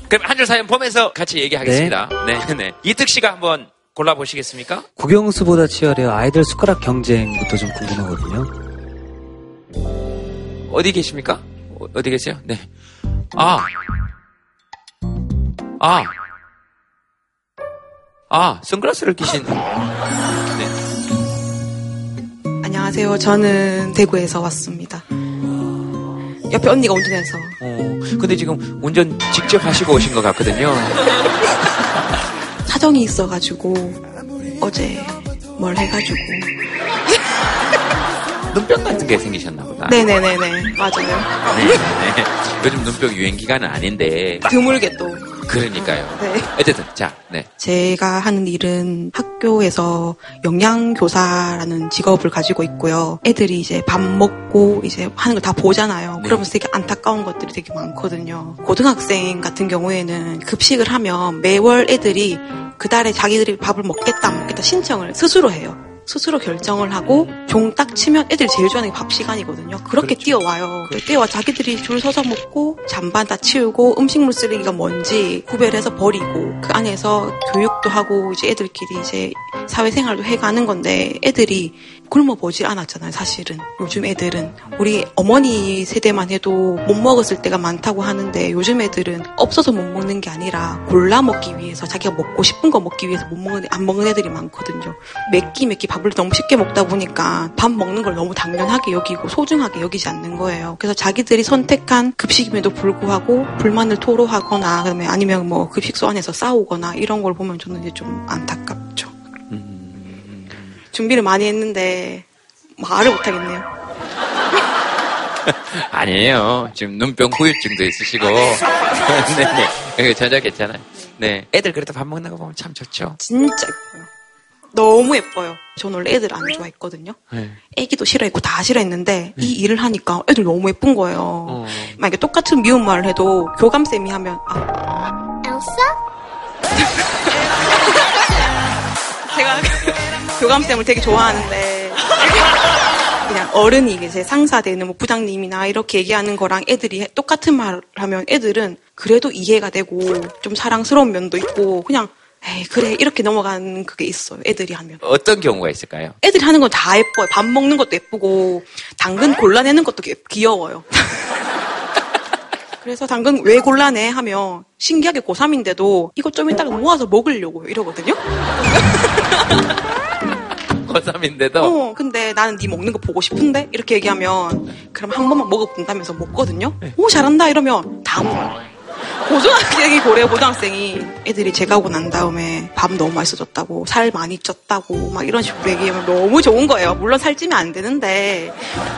그럼 한 줄 사연 보면서 같이 얘기하겠습니다. 네, 네. 이특 씨가 한번 골라보시겠습니까? 국영수보다 치열해요. 아이들 숟가락 경쟁부터 좀 궁금하거든요. 어디 계십니까? 어, 어디 계세요? 네. 아. 아. 아, 선글라스를 끼신. 네. 안녕하세요. 저는 대구에서 왔습니다. 옆에 언니가 운전해서. 어, 근데 지금 운전 직접 하시고 오신 것 같거든요. 사정이 있어가지고 어제 뭘 해가지고. 눈병 같은 게 생기셨나 보다. 네네네네. 맞아요. 네, 네. 요즘 눈병 유행 기간은 아닌데. 드물게 또. 그러니까요. 네. 어쨌든, 자, 네. 제가 하는 일은 학교에서 영양교사라는 직업을 가지고 있고요. 애들이 이제 밥 먹고 이제 하는 걸 다 보잖아요. 네. 그러면서 되게 안타까운 것들이 되게 많거든요. 고등학생 같은 경우에는 급식을 하면 매월 애들이 그 달에 자기들이 밥을 먹겠다 안 먹겠다 신청을 스스로 해요. 스스로 결정을 하고 종 딱 치면 애들이 제일 좋아하는 게 밥 시간이거든요. 그렇게 뛰어와요. 그 뛰어와 자기들이 줄 서서 먹고 잔반 다 치우고 음식물 쓰레기가 뭔지 구별해서 버리고 그 안에서 교육도 하고 이제 애들끼리 이제 사회생활도 해가는 건데 애들이 굶어 보질 않았잖아요. 사실은 요즘 애들은 우리 어머니 세대만 해도 못 먹었을 때가 많다고 하는데 요즘 애들은 없어서 못 먹는 게 아니라 골라 먹기 위해서 자기가 먹고 싶은 거 먹기 위해서 못 먹는 안 먹는 애들이 많거든요. 몇끼 몇 끼 밥을 너무 쉽게 먹다 보니까 밥 먹는 걸 너무 당연하게 여기고 소중하게 여기지 않는 거예요. 그래서 자기들이 선택한 급식임에도 불구하고 불만을 토로하거나 그다음에 아니면 뭐 급식소 안에서 싸우거나 이런 걸 보면 저는 이제 좀 안타깝죠. 준비를 많이 했는데 말을 못 하겠네요. 아니에요. 지금 눈병 후유증도 있으시고. 네네. 네. 전혀 괜찮아요. 네. 애들 그래도 밥 먹는 거 보면 참 좋죠. 진짜 예뻐요. 너무 예뻐요. 저는 원래 애들 안 좋아했거든요. 네. 애기도 싫어했고 다 싫어했는데 이 일을 하니까 애들 너무 예쁜 거예요. 어. 만약에 똑같은 미운 말을 해도 교감쌤이 하면 아 엘사? 교감쌤을 되게 좋아하는데 그냥 어른이 이게 제 상사 되는 뭐 부장님이나 이렇게 얘기하는 거랑 애들이 해- 똑같은 말을 하면 애들은 그래도 이해가 되고 좀 사랑스러운 면도 있고 그냥 에이 그래 이렇게 넘어가는 그게 있어요. 애들이 하면. 어떤 경우가 있을까요? 애들이 하는 건 다 예뻐요. 밥 먹는 것도 예쁘고 당근 골라내는 것도 귀- 귀여워요. 그래서 당근 왜 골라내 하면 신기하게 고3인데도 이거 좀 이따가 모아서 먹으려고 이러거든요. 고3인데도. 어, 근데 나는 네 먹는 거 보고 싶은데 이렇게 얘기하면 그럼 한 번만 먹어본다면서 먹거든요. 오 잘한다 이러면 다 먹어요. 고등학생이 고래 고등학생이 애들이 제가 오고 난 다음에 밥 너무 맛있어졌다고 살 많이 쪘다고 막 이런 식으로 얘기하면 너무 좋은 거예요. 물론 살찌면 안 되는데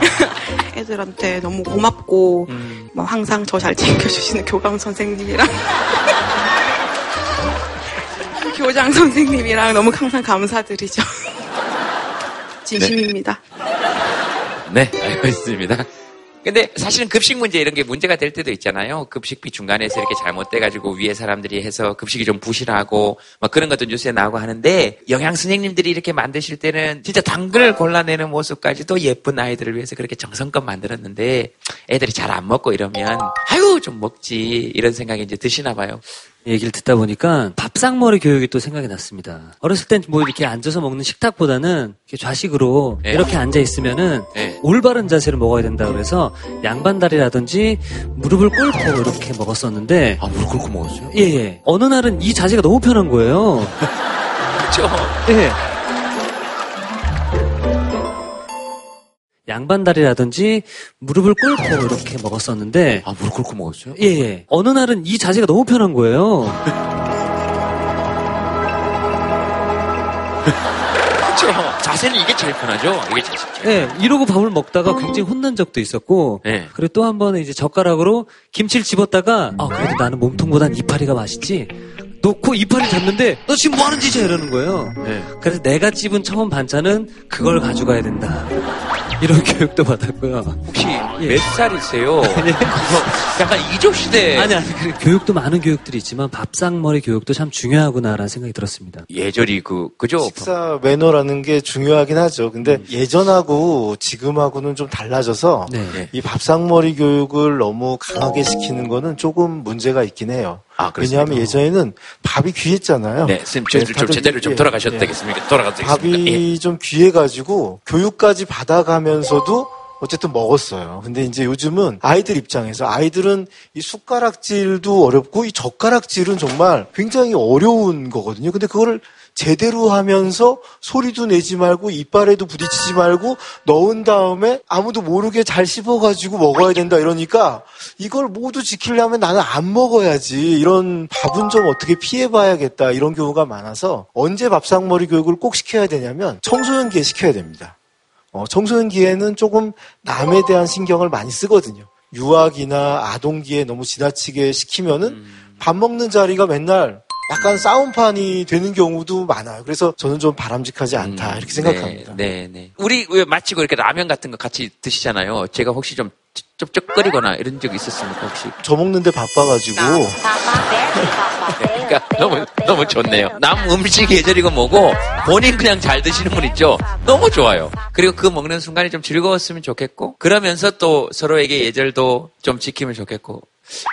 애들한테 너무 고맙고 뭐 항상 저 잘 챙겨주시는 교감 선생님이랑 교장 선생님이랑 너무 항상 감사드리죠. 진심입니다. 네, 알고 있습니다. 근데 사실은 급식 문제 이런 게 문제가 될 때도 있잖아요. 급식비 중간에서 이렇게 잘못돼가지고 위에 사람들이 해서 급식이 좀 부실하고 막 그런 것도 뉴스에 나오고 하는데 영양 선생님들이 이렇게 만드실 때는 진짜 당근을 골라내는 모습까지도 예쁜 아이들을 위해서 그렇게 정성껏 만들었는데 애들이 잘 안 먹고 이러면 아유 좀 먹지 이런 생각이 이제 드시나 봐요. 얘기를 듣다 보니까 밥상머리 교육이 또 생각이 났습니다. 어렸을 땐 뭐 이렇게 앉아서 먹는 식탁보다는 이렇게 좌식으로 네. 이렇게 앉아 있으면은 네. 올바른 자세를 먹어야 된다 그래서 양반다리라든지 무릎을 꿇고 이렇게 먹었었는데 아 무릎 꿇고 먹었어요? 예, 예. 어느 날은 이 자세가 너무 편한 거예요. 그렇죠. 예. 양반다리라든지 무릎을 꿇고 이렇게 먹었었는데 아 무릎 꿇고 먹었어요? 예, 예. 어느 날은 이 자세가 너무 편한 거예요. 그렇죠. 자세는 이게 제일 편하죠. 이게 제일 편하죠. 예, 이러고 밥을 먹다가 굉장히 혼난 적도 있었고, 네. 그리고 또 한 번은 이제 젓가락으로 김치를 집었다가, 아, 그래도 나는 몸통보단 이파리가 맛있지? 놓고 이파리 잡는데, 너 지금 뭐 하는 짓이야? 이러는 거예요. 네. 그래서 내가 집은 처음 반찬은 그걸 가져가야 된다. 이런 교육도 받았고요. 혹시 몇 살이세요? 약간 이조 시대. 아니, 아니, 그 교육도 많은 교육들이 있지만 밥상머리 교육도 참 중요하구나라는 생각이 들었습니다. 예절이 그 그죠? 식사 매너라는 게 중요하긴 하죠. 근데 음. 예전하고 지금하고는 좀 달라져서 네. 이 밥상머리 교육을 너무 강하게 시키는 거는 조금 문제가 있긴 해요. 아? 왜냐하면 예전에는 밥이 귀했잖아요. 네, 선생님 저희들 좀 다들 제대로 좀 예, 돌아가셔도 예. 되겠습니까? 돌아가도 되겠습니까? 밥이 예. 좀 귀해가지고 교육까지 받아가면서도 어쨌든 먹었어요. 근데 이제 요즘은 아이들 입장에서 아이들은 이 숟가락질도 어렵고 이 젓가락질은 정말 굉장히 어려운 거거든요. 근데 그거를 제대로 하면서 소리도 내지 말고 이빨에도 부딪히지 말고 넣은 다음에 아무도 모르게 잘 씹어가지고 먹어야 된다 이러니까 이걸 모두 지키려면 나는 안 먹어야지 이런 밥은 좀 어떻게 피해봐야겠다 이런 경우가 많아서 언제 밥상머리 교육을 꼭 시켜야 되냐면 청소년기에 시켜야 됩니다. 어, 청소년기에는 조금 남에 대한 신경을 많이 쓰거든요. 유아기나 아동기에 너무 지나치게 시키면은 밥 먹는 자리가 맨날 약간 싸움판이 되는 경우도 많아요. 그래서 저는 좀 바람직하지 않다 이렇게 생각합니다. 네, 네, 네. 우리 왜 마치고 이렇게 라면 같은 거 같이 드시잖아요. 제가 혹시 좀 쩝쩝거리거나 이런 적 있었습니까 혹시? 저 먹는데 바빠가지고 그러니까 너무 너무 좋네요. 남 음식 예절이고 뭐고 본인 그냥 잘 드시는 분 있죠. 너무 좋아요. 그리고 그 먹는 순간이 좀 즐거웠으면 좋겠고 그러면서 또 서로에게 예절도 좀 지키면 좋겠고.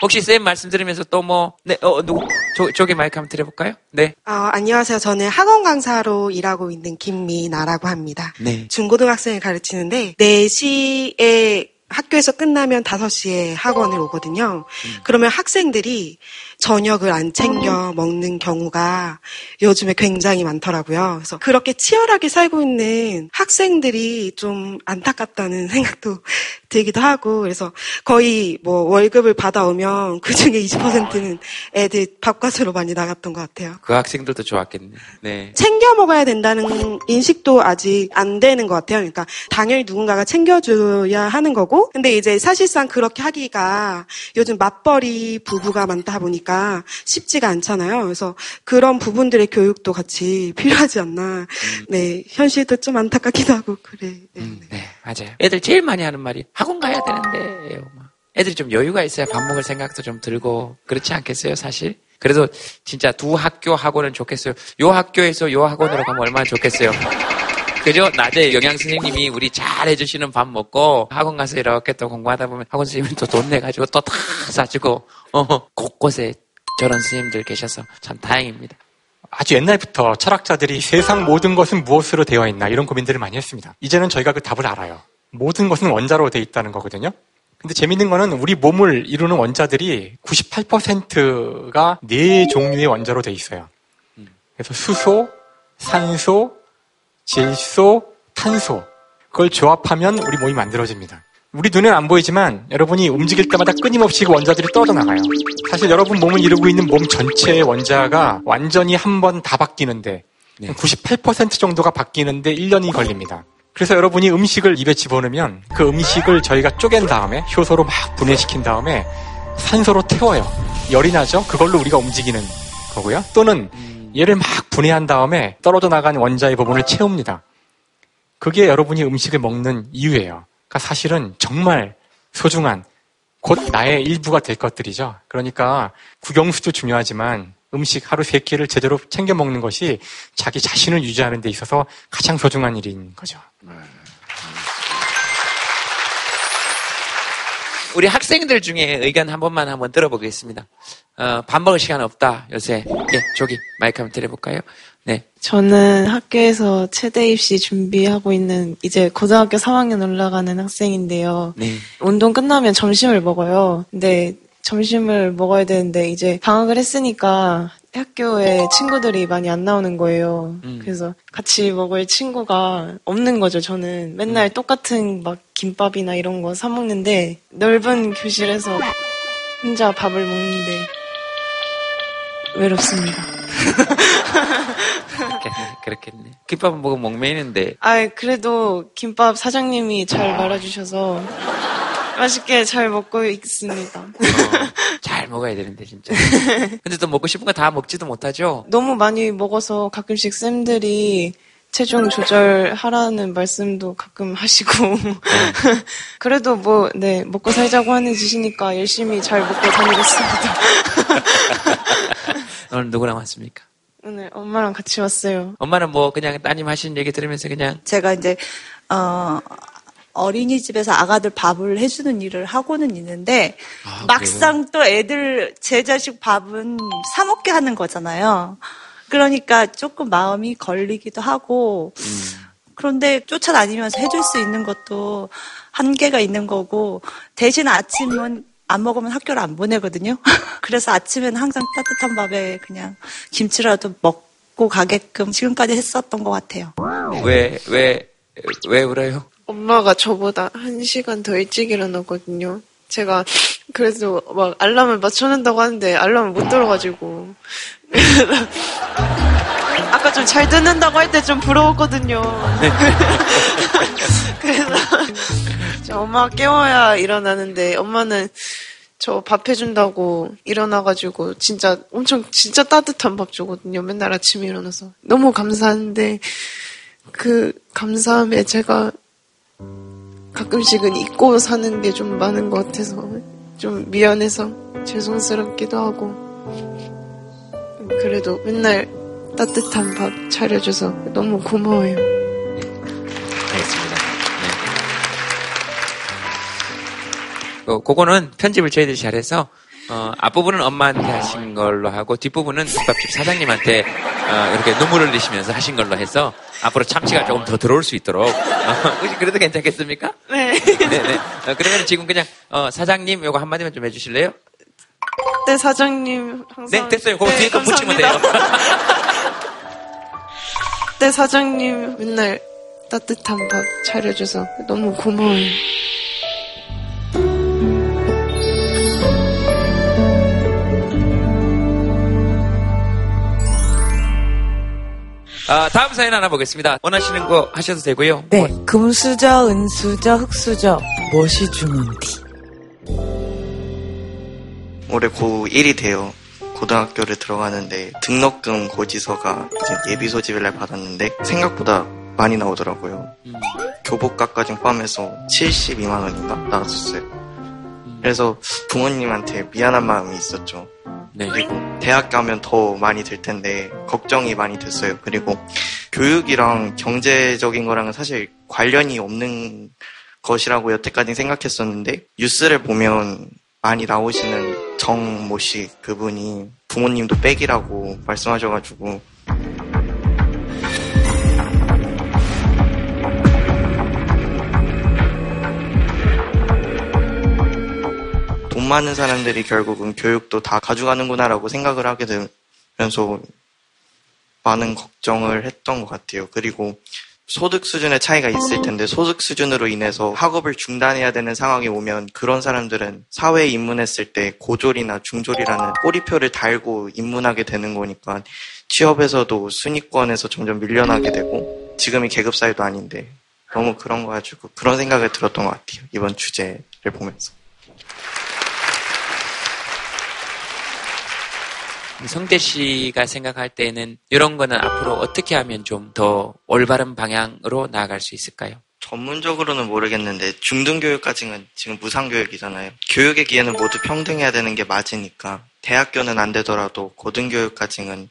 혹시 쌤 말씀 들으면서 또 뭐, 네, 어, 누구, 저, 저기 마이크 한번 드려볼까요? 네. 어, 안녕하세요. 저는 학원 강사로 일하고 있는 김미나라고 합니다. 네. 중고등학생을 가르치는데 4시에 학교에서 끝나면 5시에 학원을 오거든요. 그러면 학생들이 저녁을 안 챙겨 먹는 경우가 요즘에 굉장히 많더라고요. 그래서 그렇게 치열하게 살고 있는 학생들이 좀 안타깝다는 생각도 들기도 하고 그래서 거의 뭐 월급을 받아오면 그 중에 20%는 애들 밥값으로 많이 나갔던 것 같아요. 그 학생들도 좋았겠네. 네. 챙겨 먹어야 된다는 인식도 아직 안 되는 것 같아요. 그러니까 당연히 누군가가 챙겨줘야 하는 거고, 근데 이제 사실상 그렇게 하기가 요즘 맞벌이 부부가 많다 보니까 쉽지가 않잖아요. 그래서 그런 부분들의 교육도 같이 필요하지 않나. 네, 현실도 좀 안타깝기도 하고 그래. 네. 네, 맞아요. 애들 제일 많이 하는 말이 학원 가야 되는데 막. 애들이 좀 여유가 있어야 밥 먹을 생각도 좀 들고 그렇지 않겠어요, 사실? 그래도 진짜 두 학교 학원은 좋겠어요. 요 학교에서 요 학원으로 가면 얼마나 좋겠어요. 그죠? 낮에 영양 선생님이 우리 잘 해주시는 밥 먹고 학원 가서 이렇게 또 공부하다 보면 학원 선생님이 또돈 내가지고 또 다 사주고 어, 곳곳에 저런 선생님들 계셔서 참 다행입니다. 아주 옛날부터 철학자들이 세상 모든 것은 무엇으로 되어 있나 이런 고민들을 많이 했습니다. 이제는 저희가 그 답을 알아요. 모든 것은 원자로 되어 있다는 거거든요. 근데 재밌는 거는 우리 몸을 이루는 원자들이 98%가 네 종류의 원자로 되어 있어요. 그래서 수소, 산소, 질소, 탄소. 그걸 조합하면 우리 몸이 만들어집니다. 우리 눈에는 안 보이지만 여러분이 움직일 때마다 끊임없이 그 원자들이 떨어져 나가요. 사실 여러분 몸을 이루고 있는 몸 전체의 원자가 완전히 한 번 다 바뀌는데 98% 정도가 바뀌는데 1년이 걸립니다. 그래서 여러분이 음식을 입에 집어넣으면 그 음식을 저희가 쪼갠 다음에 효소로 막 분해시킨 다음에 산소로 태워요. 열이 나죠? 그걸로 우리가 움직이는 거고요. 또는 얘를 막 분해한 다음에 떨어져 나간 원자의 부분을 채웁니다. 그게 여러분이 음식을 먹는 이유예요. 그러니까 사실은 정말 소중한 곧 나의 일부가 될 것들이죠. 그러니까 국영수도 중요하지만 음식 하루 세 끼를 제대로 챙겨 먹는 것이 자기 자신을 유지하는 데 있어서 가장 소중한 일인 거죠. 우리 학생들 중에 의견 한 번만 한번 들어보겠습니다. 어, 밥 먹을 시간 없다, 요새. 예, 저기, 마이크 한번 드려볼까요? 네. 저는 학교에서 체대 입시 준비하고 있는 이제 고등학교 3학년 올라가는 학생인데요. 네. 운동 끝나면 점심을 먹어요. 근데 점심을 먹어야 되는데 이제 방학을 했으니까 학교에 친구들이 많이 안 나오는 거예요. 음. 그래서 같이 먹을 친구가 없는 거죠, 저는. 맨날 음. 똑같은 막 김밥이나 이런 거 사먹는데 넓은 교실에서 혼자 밥을 먹는데 외롭습니다. 그렇겠네. 김밥 먹으면 목매이는데. 아, 그래도 김밥 사장님이 잘 말아주셔서 맛있게 잘 먹고 있습니다. 잘 먹어야 되는데, 진짜. 근데 또 먹고 싶은 거 다 먹지도 못하죠? 너무 많이 먹어서 가끔씩 쌤들이 체중 조절하라는 말씀도 가끔 하시고 그래도 뭐 네 먹고 살자고 하는 짓이니까 열심히 잘 먹고 다니겠습니다. 오늘 누구랑 왔습니까? 오늘 엄마랑 같이 왔어요. 엄마는 뭐 그냥 따님 하시는 얘기 들으면서 그냥 제가 이제 어 어린이집에서 아가들 밥을 해주는 일을 하고는 있는데 아, 막상 또 애들 제 자식 밥은 사 먹게 하는 거잖아요. 그러니까 조금 마음이 걸리기도 하고 그런데 쫓아다니면서 해줄 수 있는 것도 한계가 있는 거고 대신 아침은 안 먹으면 학교를 안 보내거든요. 그래서 아침에는 항상 따뜻한 밥에 그냥 김치라도 먹고 가게끔 지금까지 했었던 것 같아요. 왜, 왜, 왜 울어요? 엄마가 저보다 한 시간 더 일찍 일어나거든요. 제가 그래도 막 알람을 맞춰놓는다고 하는데 알람을 못 들어가지고 아까 좀 잘 듣는다고 할 때 좀 부러웠거든요. 그래서 저 엄마가 깨워야 일어나는데 엄마는 저 밥 해준다고 일어나가지고 진짜 엄청 진짜 따뜻한 밥 주거든요. 맨날 아침에 일어나서 너무 감사한데 그 감사함에 제가 가끔씩은 잊고 사는 게 좀 많은 것 같아서 좀 미안해서 죄송스럽기도 하고 그래도 맨날 따뜻한 밥 차려줘서 너무 고마워요. 어, 그거는 편집을 저희들이 잘해서 어, 앞부분은 엄마한테 하신 걸로 하고 뒷부분은 국밥집 사장님한테 어, 이렇게 눈물을 흘리시면서 하신 걸로 해서 앞으로 참치가 조금 더 들어올 수 있도록 어, 혹시 그래도 괜찮겠습니까? 네. 네네. 어, 그러면 지금 그냥 어, 사장님 요거 한마디만 좀 해주실래요? 네 사장님 항상 네 됐어요. 그거 뒤에 거 붙이면 돼요. 네 사장님 맨날 따뜻한 밥 차려줘서 너무 고마워요. 아, 다음 사연 하나 보겠습니다. 원하시는 거 하셔도 되고요. 네, 금수저, 은수저, 흑수저, 무엇이 중요한디? 올해 고1이 돼요. 고등학교를 들어가는데 등록금 고지서가 이제 예비 소집일 날 받았는데 생각보다 많이 나오더라고요. 교복값까지 포함해서 72만 원인가 나왔었어요. 그래서 부모님한테 미안한 마음이 있었죠. 그리고 대학 가면 더 많이 들 텐데 걱정이 많이 됐어요. 그리고 교육이랑 경제적인 거랑은 사실 관련이 없는 것이라고 여태까지 생각했었는데 뉴스를 보면 많이 나오시는 정모 씨 그분이 부모님도 백이라고 말씀하셔가지고 돈 많은 사람들이 결국은 교육도 다 가져가는구나라고 생각을 하게 되면서 많은 걱정을 했던 것 같아요. 그리고 소득 수준의 차이가 있을 텐데 소득 수준으로 인해서 학업을 중단해야 되는 상황이 오면 그런 사람들은 사회에 입문했을 때 고졸이나 중졸이라는 꼬리표를 달고 입문하게 되는 거니까 취업에서도 순위권에서 점점 밀려나게 되고 지금이 계급 사회도 아닌데 너무 그런 거 가지고 그런 생각을 들었던 것 같아요. 이번 주제를 보면서. 성대 씨가 생각할 때는 이런 거는 앞으로 어떻게 하면 좀 더 올바른 방향으로 나아갈 수 있을까요? 전문적으로는 모르겠는데 중등교육까지는 지금 무상교육이잖아요. 교육의 기회는 모두 평등해야 되는 게 맞으니까 대학교는 안 되더라도 고등교육까지는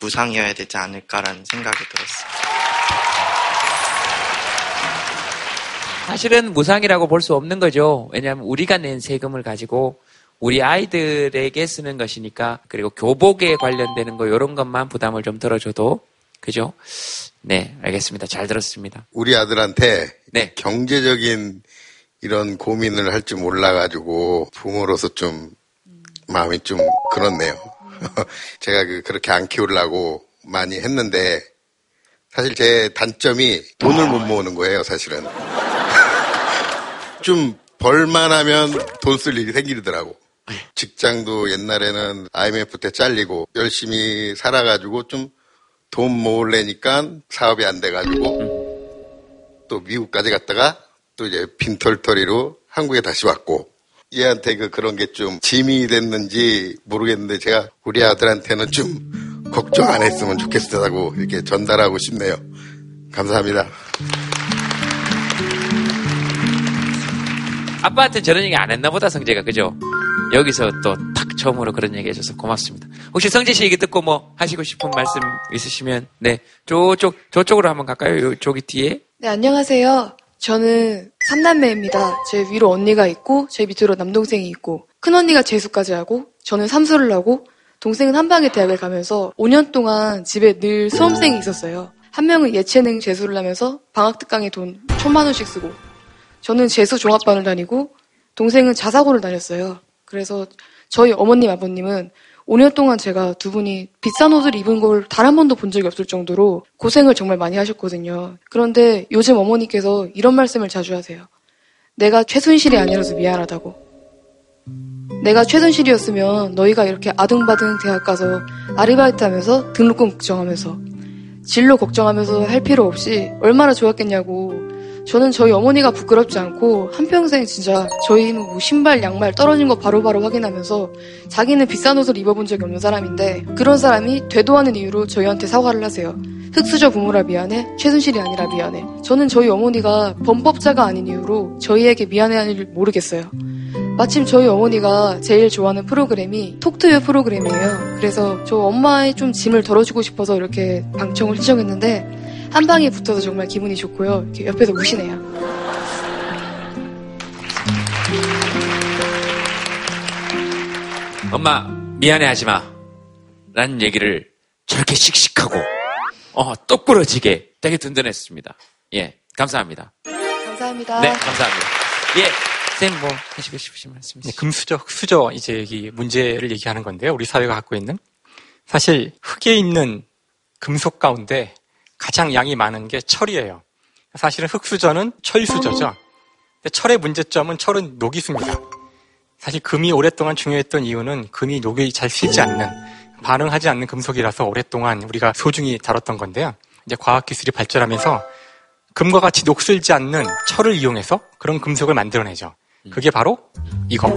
무상이어야 되지 않을까라는 생각이 들었어요. 사실은 무상이라고 볼 수 없는 거죠. 왜냐하면 우리가 낸 세금을 가지고 우리 아이들에게 쓰는 것이니까 그리고 교복에 관련되는 거 이런 것만 부담을 좀 덜어줘도 그죠? 네, 알겠습니다. 잘 들었습니다. 우리 아들한테 네. 경제적인 이런 고민을 할 줄 몰라가지고 부모로서 좀 마음이 좀 그렇네요. 제가 그 그렇게 안 키우려고 많이 했는데 사실 제 단점이 돈을 못 모으는 거예요, 사실은. 좀 벌만 하면 돈 쓸 일이 생기더라고. 직장도 옛날에는 IMF 때 잘리고 열심히 살아가지고 좀 돈 모으려니까 사업이 안 돼가지고 또 미국까지 갔다가 또 이제 빈털터리로 한국에 다시 왔고 얘한테 그 그런 게 좀 짐이 됐는지 모르겠는데 제가 우리 아들한테는 좀 걱정 안 했으면 좋겠다고 이렇게 전달하고 싶네요. 감사합니다. 아빠한테 저런 얘기 안 했나 보다, 성재가. 그죠? 여기서 또 탁 처음으로 그런 얘기 해줘서 고맙습니다. 혹시 성재 씨 얘기 듣고 뭐 하시고 싶은 말씀 있으시면, 네. 저쪽, 저쪽으로 한번 갈까요? 요, 저기 뒤에. 네, 안녕하세요. 저는 삼남매입니다. 제 위로 언니가 있고, 제 밑으로 남동생이 있고, 큰언니가 재수까지 하고, 저는 삼수를 하고, 동생은 한방에 대학을 가면서 5년 동안 집에 늘 수험생이 있었어요. 한 명은 예체능 재수를 하면서 방학 특강에 돈 천만 원씩 쓰고, 저는 재수 종합반을 다니고, 동생은 자사고를 다녔어요. 그래서 저희 어머님, 아버님은 5년 동안 제가 두 분이 비싼 옷을 입은 걸 단 한 번도 본 적이 없을 정도로 고생을 정말 많이 하셨거든요. 그런데 요즘 어머니께서 이런 말씀을 자주 하세요. 내가 최순실이 아니라서 미안하다고. 내가 최순실이었으면 너희가 이렇게 아등바등 대학 가서 아르바이트 하면서 등록금 걱정하면서 진로 걱정하면서 할 필요 없이 얼마나 좋았겠냐고. 저는 저희 어머니가 부끄럽지 않고 한평생 진짜 저희는 뭐 신발, 양말 떨어진 거 바로 바로 확인하면서 자기는 비싼 옷을 입어본 적이 없는 사람인데 그런 사람이 되도 않은 이유로 저희한테 사과를 하세요. 흑수저 부모라 미안해. 최순실이 아니라 미안해. 저는 저희 어머니가 범법자가 아닌 이유로 저희에게 미안해하는 줄 모르겠어요. 마침 저희 어머니가 제일 좋아하는 프로그램이 톡투유 프로그램이에요. 그래서 저 엄마의 좀 짐을 덜어주고 싶어서 이렇게 방청을 신청했는데 한 방에 붙어서 정말 기분이 좋고요. 이렇게 옆에서 우시네요. 엄마, 미안해 하지 마. 라는 얘기를 저렇게 씩씩하고, 어, 똑부러지게 되게 든든했습니다. 예, 감사합니다. 감사합니다. 네, 감사합니다. 예, 쌤 뭐 하시고 싶으신 말씀 네, 금수저, 흑수저 이제 여기 문제를 얘기하는 건데요. 우리 사회가 갖고 있는 사실 흙에 있는 금속 가운데 가장 양이 많은 게 철이에요. 사실은 흑수저는 철수저죠. 근데 철의 문제점은 철은 녹이 습니다. 사실 금이 오랫동안 중요했던 이유는 금이 녹이 잘 새지 않는 반응하지 않는 금속이라서 오랫동안 우리가 소중히 다뤘던 건데요. 이제 과학기술이 발전하면서 금과 같이 녹슬지 않는 철을 이용해서 그런 금속을 만들어내죠. 그게 바로 이거.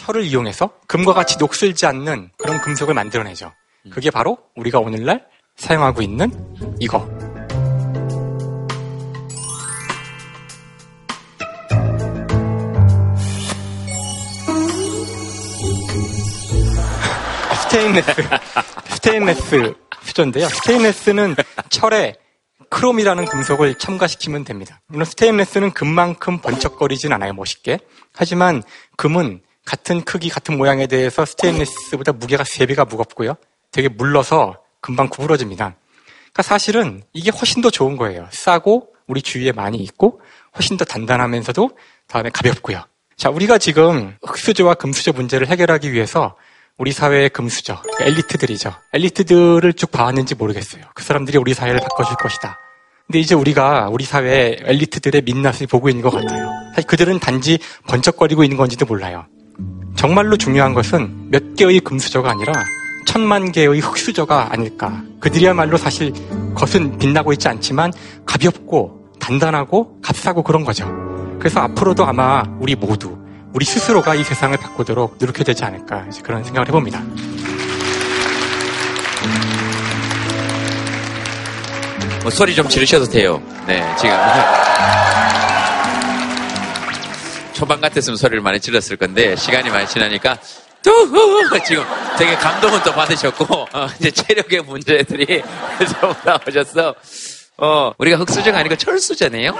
철을 이용해서 금과 같이 녹슬지 않는 그런 금속을 만들어내죠. 그게 바로 우리가 오늘날 사용하고 있는 이거. 스테인레스, 스테인레스 수저인데요. 스테인레스는 철에 크롬이라는 금속을 첨가시키면 됩니다. 물론 스테인레스는 금만큼 번쩍거리진 않아요, 멋있게. 하지만 금은 같은 크기, 같은 모양에 대해서 스테인레스보다 무게가 3배가 무겁고요. 되게 물러서 금방 구부러집니다. 그러니까 사실은 이게 훨씬 더 좋은 거예요. 싸고 우리 주위에 많이 있고 훨씬 더 단단하면서도 다음에 가볍고요. 자, 우리가 지금 흑수저와 금수저 문제를 해결하기 위해서 우리 사회의 금수저, 그러니까 엘리트들이죠. 엘리트들을 쭉 봐왔는지 모르겠어요. 그 사람들이 우리 사회를 바꿔줄 것이다. 근데 이제 우리가 우리 사회 엘리트들의 민낯을 보고 있는 것 같아요. 사실 그들은 단지 번쩍거리고 있는 건지도 몰라요. 정말로 중요한 것은 몇 개의 금수저가 아니라 천만 개의 흙수저가 아닐까. 그들이야말로 사실 겉은 빛나고 있지 않지만 가볍고 단단하고 값싸고 그런 거죠. 그래서 앞으로도 아마 우리 모두 우리 스스로가 이 세상을 바꾸도록 노력해야 되지 않을까 그런 생각을 해봅니다. 뭐 소리 좀 지르셔도 돼요. 네, 지금. 초반 같았으면 소리를 많이 질렀을 건데, 시간이 많이 지나니까, 또, 지금 되게 감동은 또 받으셨고, 어, 이제 체력의 문제들이 좀 나오셨어. 어, 우리가 흑수저가 아니고 철수저네요.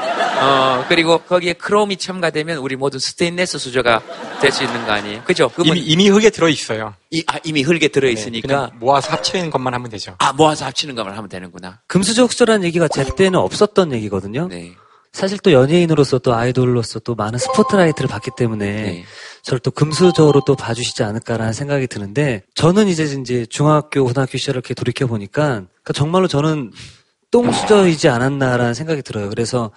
어, 그리고 거기에 크롬이 첨가되면 우리 모두 스테인레스 수저가 될 수 있는 거 아니에요? 그죠? 그러면 이미, 이미 흙에 들어있어요. 이, 아, 이미 흙에 들어있으니까. 그냥 모아서 합치는 것만 하면 되죠. 아, 모아서 합치는 것만 하면 되는구나. 금수저 흑수저라는 얘기가 제 때는 없었던 얘기거든요. 네. 사실 또 연예인으로서 또 아이돌로서 또 많은 스포트라이트를 받기 때문에 저를 또 금수저로 또 봐주시지 않을까라는 생각이 드는데 저는 이제 이제 중학교 고등학교 시절을 이렇게 돌이켜 보니까 그러니까 정말로 저는 똥수저이지 않았나라는 생각이 들어요. 그래서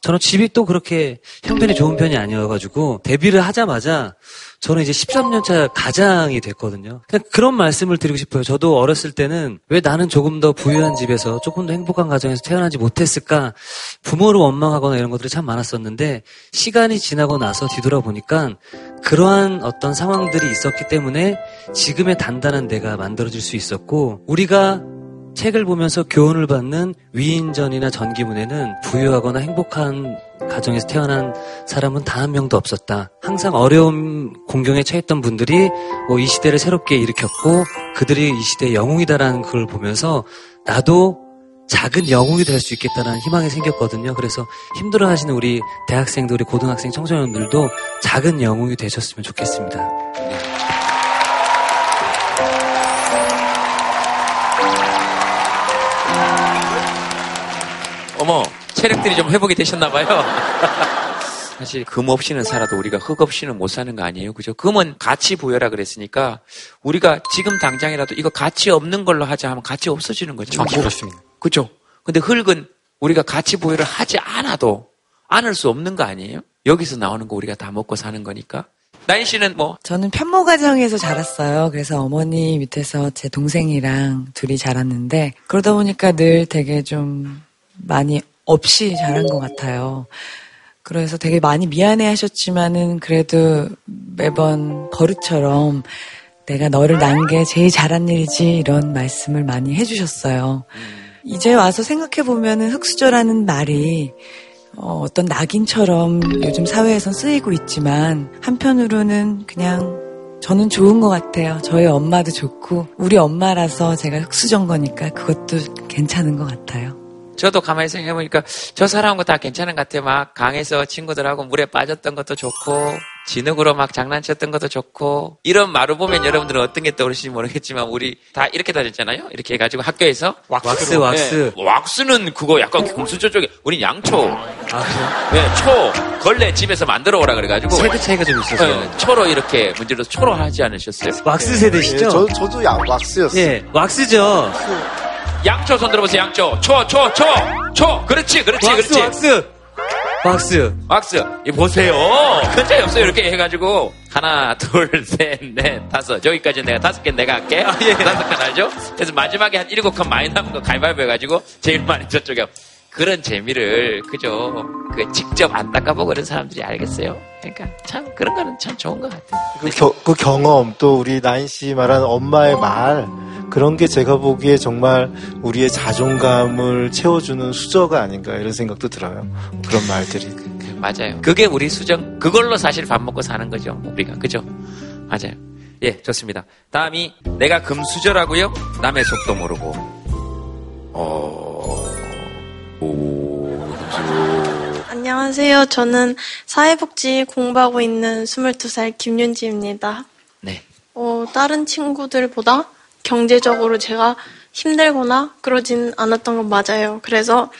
저는 집이 또 그렇게 형편이 좋은 편이 아니어가지고 데뷔를 하자마자 저는 이제 13년 차 가장이 됐거든요. 그냥 그런 말씀을 드리고 싶어요. 저도 어렸을 때는 왜 나는 조금 더 부유한 집에서 조금 더 행복한 가정에서 태어나지 못했을까 부모를 원망하거나 이런 것들이 참 많았었는데 시간이 지나고 나서 뒤돌아보니까 그러한 어떤 상황들이 있었기 때문에 지금의 단단한 내가 만들어질 수 있었고 우리가 책을 보면서 교훈을 받는 위인전이나 전기문에는 부유하거나 행복한 가정에서 태어난 사람은 단 한 명도 없었다. 항상 어려움 공경에 처했던 분들이 뭐 이 시대를 새롭게 일으켰고 그들이 이 시대의 영웅이다라는 걸 보면서 나도 작은 영웅이 될 수 있겠다는 희망이 생겼거든요. 그래서 힘들어 하시는 우리 대학생들, 우리 고등학생, 청소년들도 작은 영웅이 되셨으면 좋겠습니다. 체력들이 좀 회복이 되셨나봐요. 사실 금 없이는 살아도 우리가 흙 없이는 못 사는 거 아니에요? 그죠? 금은 가치 부여라 그랬으니까 우리가 지금 당장이라도 이거 가치 없는 걸로 하자 하면 가치 없어지는 거죠. 정확히 그렇습니다. 그죠? 근데 흙은 우리가 가치 부여를 하지 않아도 않을 수 없는 거 아니에요? 여기서 나오는 거 우리가 다 먹고 사는 거니까. 나인 씨는 뭐 저는 편모 가정에서 자랐어요. 그래서 어머니 밑에서 제 동생이랑 둘이 자랐는데 그러다 보니까 늘 되게 좀 많이 없이 자란 것 같아요. 그래서 되게 많이 미안해 하셨지만은 그래도 매번 버릇처럼 내가 너를 낳은 게 제일 잘한 일이지 이런 말씀을 많이 해주셨어요. 이제 와서 생각해 보면은 흑수저라는 말이 어, 어떤 낙인처럼 요즘 사회에선 쓰이고 있지만 한편으로는 그냥 저는 좋은 것 같아요. 저희 엄마도 좋고 우리 엄마라서 제가 흑수저인 거니까 그것도 괜찮은 것 같아요. 저도 가만히 생각해보니까 저 사람은 다 괜찮은 것 같아요. 막 강에서 친구들하고 물에 빠졌던 것도 좋고 진흙으로 막 장난쳤던 것도 좋고 이런 말을 보면 여러분들은 어떤 게 떠오르실지 모르겠지만 우리 다 이렇게 다녔잖아요. 이렇게 해가지고 학교에서 왁스, 왁스. 네, 왁스는 그거 약간 금수저 쪽에 우린 양초 아, 네, 초 걸레 집에서 만들어 오라 그래가지고 세대 차이가 좀 있었어요. 네, 초로 이렇게 문질러서 초로 하지 않으셨어요? 왁스 세대시죠? 예, 저, 저도 야, 왁스였어요. 예, 왁스죠. 양초 손 들어보세요. 양초 초 초 초 초 그렇지 그렇지 왁스, 그렇지 왁스. 왁스. 왁스. 이 보세요. 큰 차이 없어요. 이렇게 해가지고 하나, 둘, 셋, 넷, 다섯. 여기까지 내가 다섯 개 내가 할게. 다섯 칸 알죠? 그래서 마지막에 한 일곱 칸 많이 남은 거 가위바위보 해가지고 제일 많이 저쪽에 그런 재미를 그죠? 그 직접 안 닦아보고 그런 사람들이 알겠어요. 그러니까 참 그런 거는 참 좋은 것 같아요. 그, 겨- 그 경험 또 우리 나인 씨 말한 엄마의 말 그런 게 제가 보기에 정말 우리의 자존감을 채워주는 수저가 아닌가 이런 생각도 들어요. 그런 말들이. 맞아요. 그게 우리 수정. 그걸로 사실 밥 먹고 사는 거죠. 우리가 그죠? 맞아요. 예, 좋습니다. 다음이 내가 금수저라고요? 남의 속도 모르고. 어, 오, 안녕하세요. 저는 사회복지 공부하고 있는 22살 김윤지입니다. 네. 어, 다른 친구들보다 경제적으로 제가 힘들거나 그러진 않았던 건 맞아요. 그래서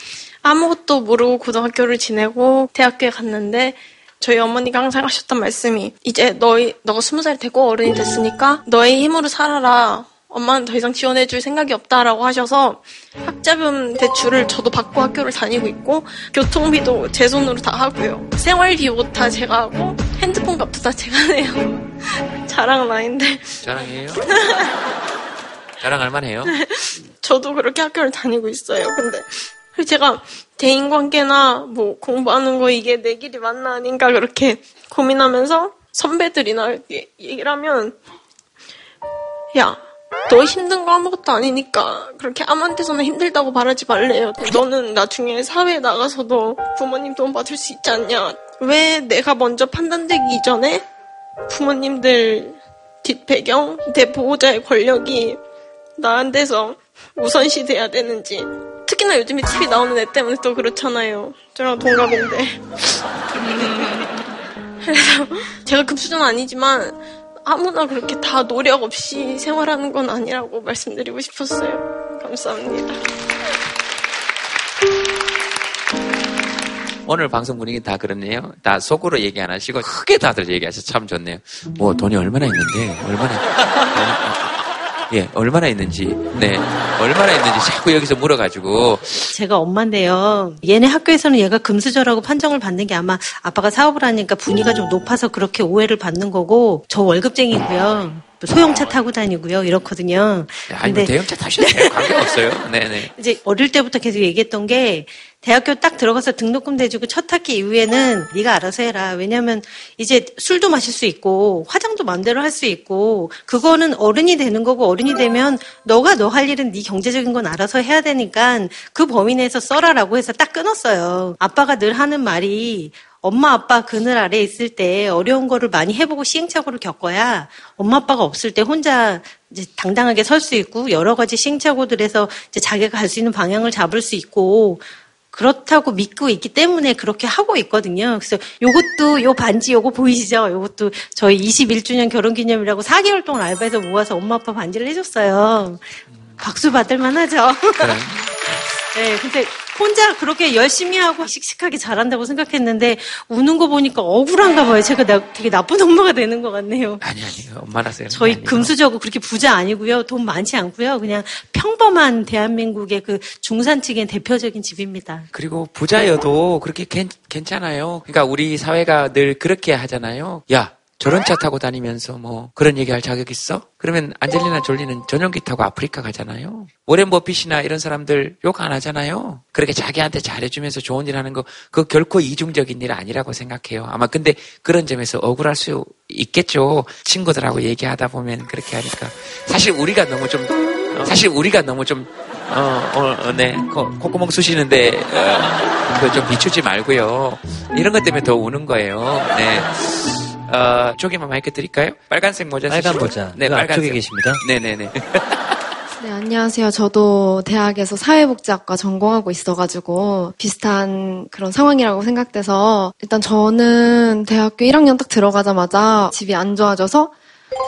아무것도 모르고 고등학교를 지내고 대학교에 갔는데 저희 어머니가 항상 하셨던 말씀이 이제 너희 너가 스무 살 되고 어른이 됐으니까 너의 힘으로 살아라. 엄마는 더 이상 지원해줄 생각이 없다라고 하셔서 학자금 대출을 저도 받고 학교를 다니고 있고 교통비도 제 손으로 다 하고요. 생활비 옷다 제가 하고 핸드폰 값도 다 제가 내요. 자랑은 아닌데 자랑해요? 자랑할 만해요? 저도 그렇게 학교를 다니고 있어요. 근데 제가 대인관계나 뭐 공부하는 거 이게 내 길이 맞나 아닌가 그렇게 고민하면서 선배들이나 얘기를 하면 야 너 힘든 거 아무것도 아니니까 그렇게 아무한테서나 힘들다고 말하지 말래요. 너는 나중에 사회에 나가서도 부모님 도움 받을 수 있지 않냐. 왜 내가 먼저 판단되기 이전에 부모님들 뒷배경, 내 보호자의 권력이 나한테서 우선시 돼야 되는지. 특히나 요즘에 TV 나오는 애 때문에 또 그렇잖아요. 저랑 동갑인데. 그래서 제가 급수는 아니지만 아무나 그렇게 다 노력 없이 생활하는 건 아니라고 말씀드리고 싶었어요. 감사합니다. 오늘 방송 분위기 다 그렇네요. 다 속으로 얘기 안 하시고 크게 다들 얘기하셔서 참 좋네요. 뭐 돈이 얼마나 있는데 얼마나 예 얼마나 있는지 네 얼마나 있는지 자꾸 여기서 물어가지고 제가 엄마인데요. 얘네 학교에서는 얘가 금수저라고 판정을 받는 게 아마 아빠가 사업을 하니까 분위기가 좀 높아서 그렇게 오해를 받는 거고 저 월급쟁이고요. 소형차 타고 다니고요. 이렇거든요. 아니 뭐 대형차 타셔도 돼요. 관계없어요. 네네. 이제 어릴 때부터 계속 얘기했던 게 대학교 딱 들어가서 등록금 대주고 첫 학기 이후에는 네가 알아서 해라. 왜냐면 이제 술도 마실 수 있고 화장도 마음대로 할 수 있고 그거는 어른이 되는 거고 어른이 되면 너가 너 할 일은 네 경제적인 건 알아서 해야 되니까 그 범위 내에서 써라라고 해서 딱 끊었어요. 아빠가 늘 하는 말이 엄마 아빠 그늘 아래 있을 때 어려운 거를 많이 해보고 시행착오를 겪어야 엄마 아빠가 없을 때 혼자 이제 당당하게 설 수 있고 여러 가지 시행착오들에서 이제 자기가 갈 수 있는 방향을 잡을 수 있고 그렇다고 믿고 있기 때문에 그렇게 하고 있거든요. 그래서 요것도 요 반지 요거 보이시죠? 요것도 저희 21주년 결혼 기념이라고 4개월 동안 알바해서 모아서 엄마 아빠 반지를 해줬어요. 박수 받을 만하죠. 네, 근데 혼자 그렇게 열심히 하고 씩씩하게 잘한다고 생각했는데 우는 거 보니까 억울한가 봐요. 제가 나- 되게 나쁜 엄마가 되는 것 같네요. 아니 아니 엄마라서요. 저희 금수저고 그렇게 부자 아니고요. 돈 많지 않고요. 그냥 평범한 대한민국의 그 중산층의 대표적인 집입니다. 그리고 부자여도 그렇게 괜, 괜찮아요. 그러니까 우리 사회가 늘 그렇게 하잖아요. 야, 저런 차 타고 다니면서 뭐 그런 얘기할 자격 있어? 그러면 안젤리나 졸리는 전용기 타고 아프리카 가잖아요. 오렌 버핏이나 이런 사람들 욕 안 하잖아요. 그렇게 자기한테 잘해주면서 좋은 일 하는 거 그거 결코 이중적인 일 아니라고 생각해요. 아마 근데 그런 점에서 억울할 수 있겠죠. 친구들하고 얘기하다 보면 그렇게 하니까 사실 우리가 너무 좀 어, 사실 우리가 너무 좀 어, 어, 어, 네. 코, 콧구멍 쑤시는데, 어, 그좀 비추지 말고요. 이런 것 때문에 더 우는 거예요. 네. 어, 쪽에만 마이크 드릴까요? 빨간색 모자 빨간 쓰시고. 모자. 네, 그 빨간색. 계십니다. 네네네. 네, 안녕하세요. 저도 대학에서 사회복지학과 전공하고 있어가지고 비슷한 그런 상황이라고 생각돼서 일단 저는 대학교 1학년 딱 들어가자마자 집이 안 좋아져서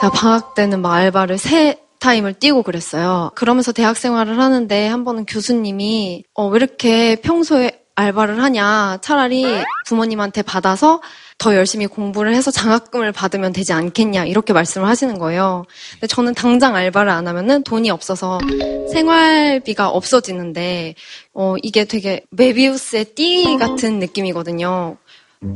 제가 방학 때는 막 알바를 세 타임을 뛰고 그랬어요. 그러면서 대학 생활을 하는데 한 번은 교수님이 어, 왜 이렇게 평소에 알바를 하냐. 차라리 부모님한테 받아서 더 열심히 공부를 해서 장학금을 받으면 되지 않겠냐. 이렇게 말씀을 하시는 거예요. 근데 저는 당장 알바를 안 하면은 돈이 없어서 생활비가 없어지는데, 어, 이게 되게 메비우스의 띠 같은 느낌이거든요.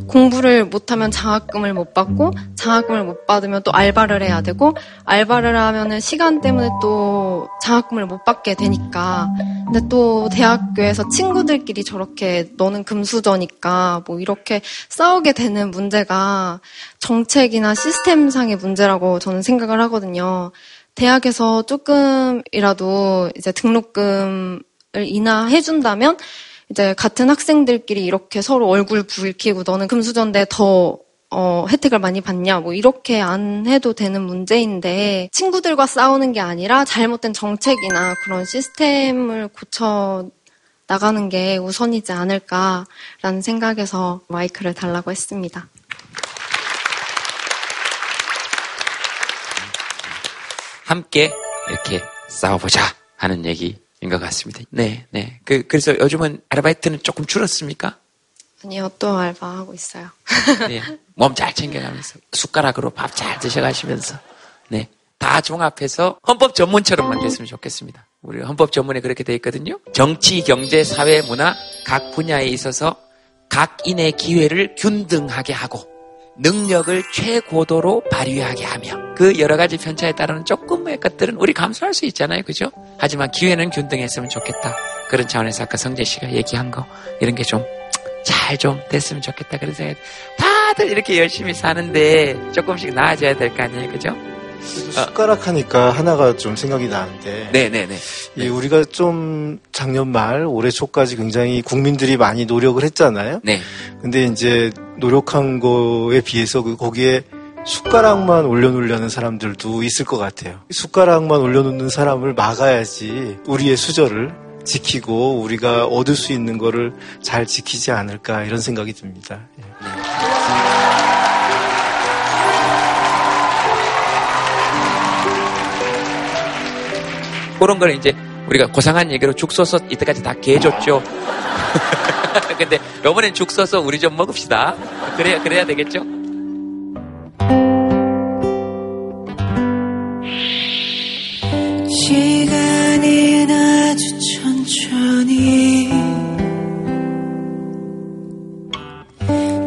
공부를 못하면 장학금을 못 받고 장학금을 못 받으면 또 알바를 해야 되고 알바를 하면은 시간 때문에 또 장학금을 못 받게 되니까 근데 또 대학교에서 친구들끼리 저렇게 너는 금수저니까 뭐 이렇게 싸우게 되는 문제가 정책이나 시스템상의 문제라고 저는 생각을 하거든요. 대학에서 조금이라도 이제 등록금을 인하해준다면 이제 같은 학생들끼리 이렇게 서로 얼굴 붉히고 너는 금수저인데 더 어, 혜택을 많이 받냐, 뭐, 이렇게 안 해도 되는 문제인데, 친구들과 싸우는 게 아니라 잘못된 정책이나 그런 시스템을 고쳐 나가는 게 우선이지 않을까라는 생각에서 마이크를 달라고 했습니다. 함께 이렇게 싸워보자 하는 얘기 인것 같습니다. 네, 네. 그, 그래서 요즘은 아르바이트는 조금 줄었습니까? 아니요, 또 알바하고 있어요. 네. 몸 잘 챙겨가면서 숟가락으로 밥 잘 드셔가시면서 네. 다 종합해서 헌법 전문처럼만 됐으면 좋겠습니다. 우리 헌법 전문에 그렇게 돼 있거든요. 정치, 경제, 사회, 문화 각 분야에 있어서 각 인의 기회를 균등하게 하고 능력을 최고도로 발휘하게 하며 그 여러 가지 편차에 따르는 조금의 것들은 우리 감수할 수 있잖아요. 그죠? 하지만 기회는 균등했으면 좋겠다. 그런 차원에서 아까 성재 씨가 얘기한 거 이런 게 좀 잘 좀 됐으면 좋겠다. 그런 생각이 다들 이렇게 열심히 사는데 조금씩 나아져야 될 거 아니에요. 그죠? 숟가락 하니까 하나가 좀 생각이 나는데. 네네네. 예, 우리가 좀 작년 말, 올해 초까지 굉장히 국민들이 많이 노력을 했잖아요. 네. 근데 이제 노력한 거에 비해서 그 거기에 숟가락만 올려놓으려는 사람들도 있을 것 같아요. 숟가락만 올려놓는 사람을 막아야지 우리의 수저를 지키고 우리가 얻을 수 있는 거를 잘 지키지 않을까 이런 생각이 듭니다. 예. 그런 걸 이제 우리가 고상한 얘기로 죽 써서 이때까지 다 개줬죠. 근데 요번엔 죽 써서 우리 좀 먹읍시다. 그래야 그래야 되겠죠? 시간이 아주 천천히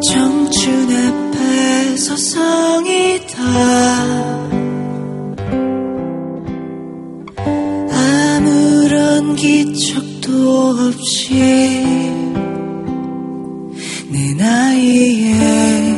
청춘 앞에 서 성이다 아무런 기척도 없이 내 나이에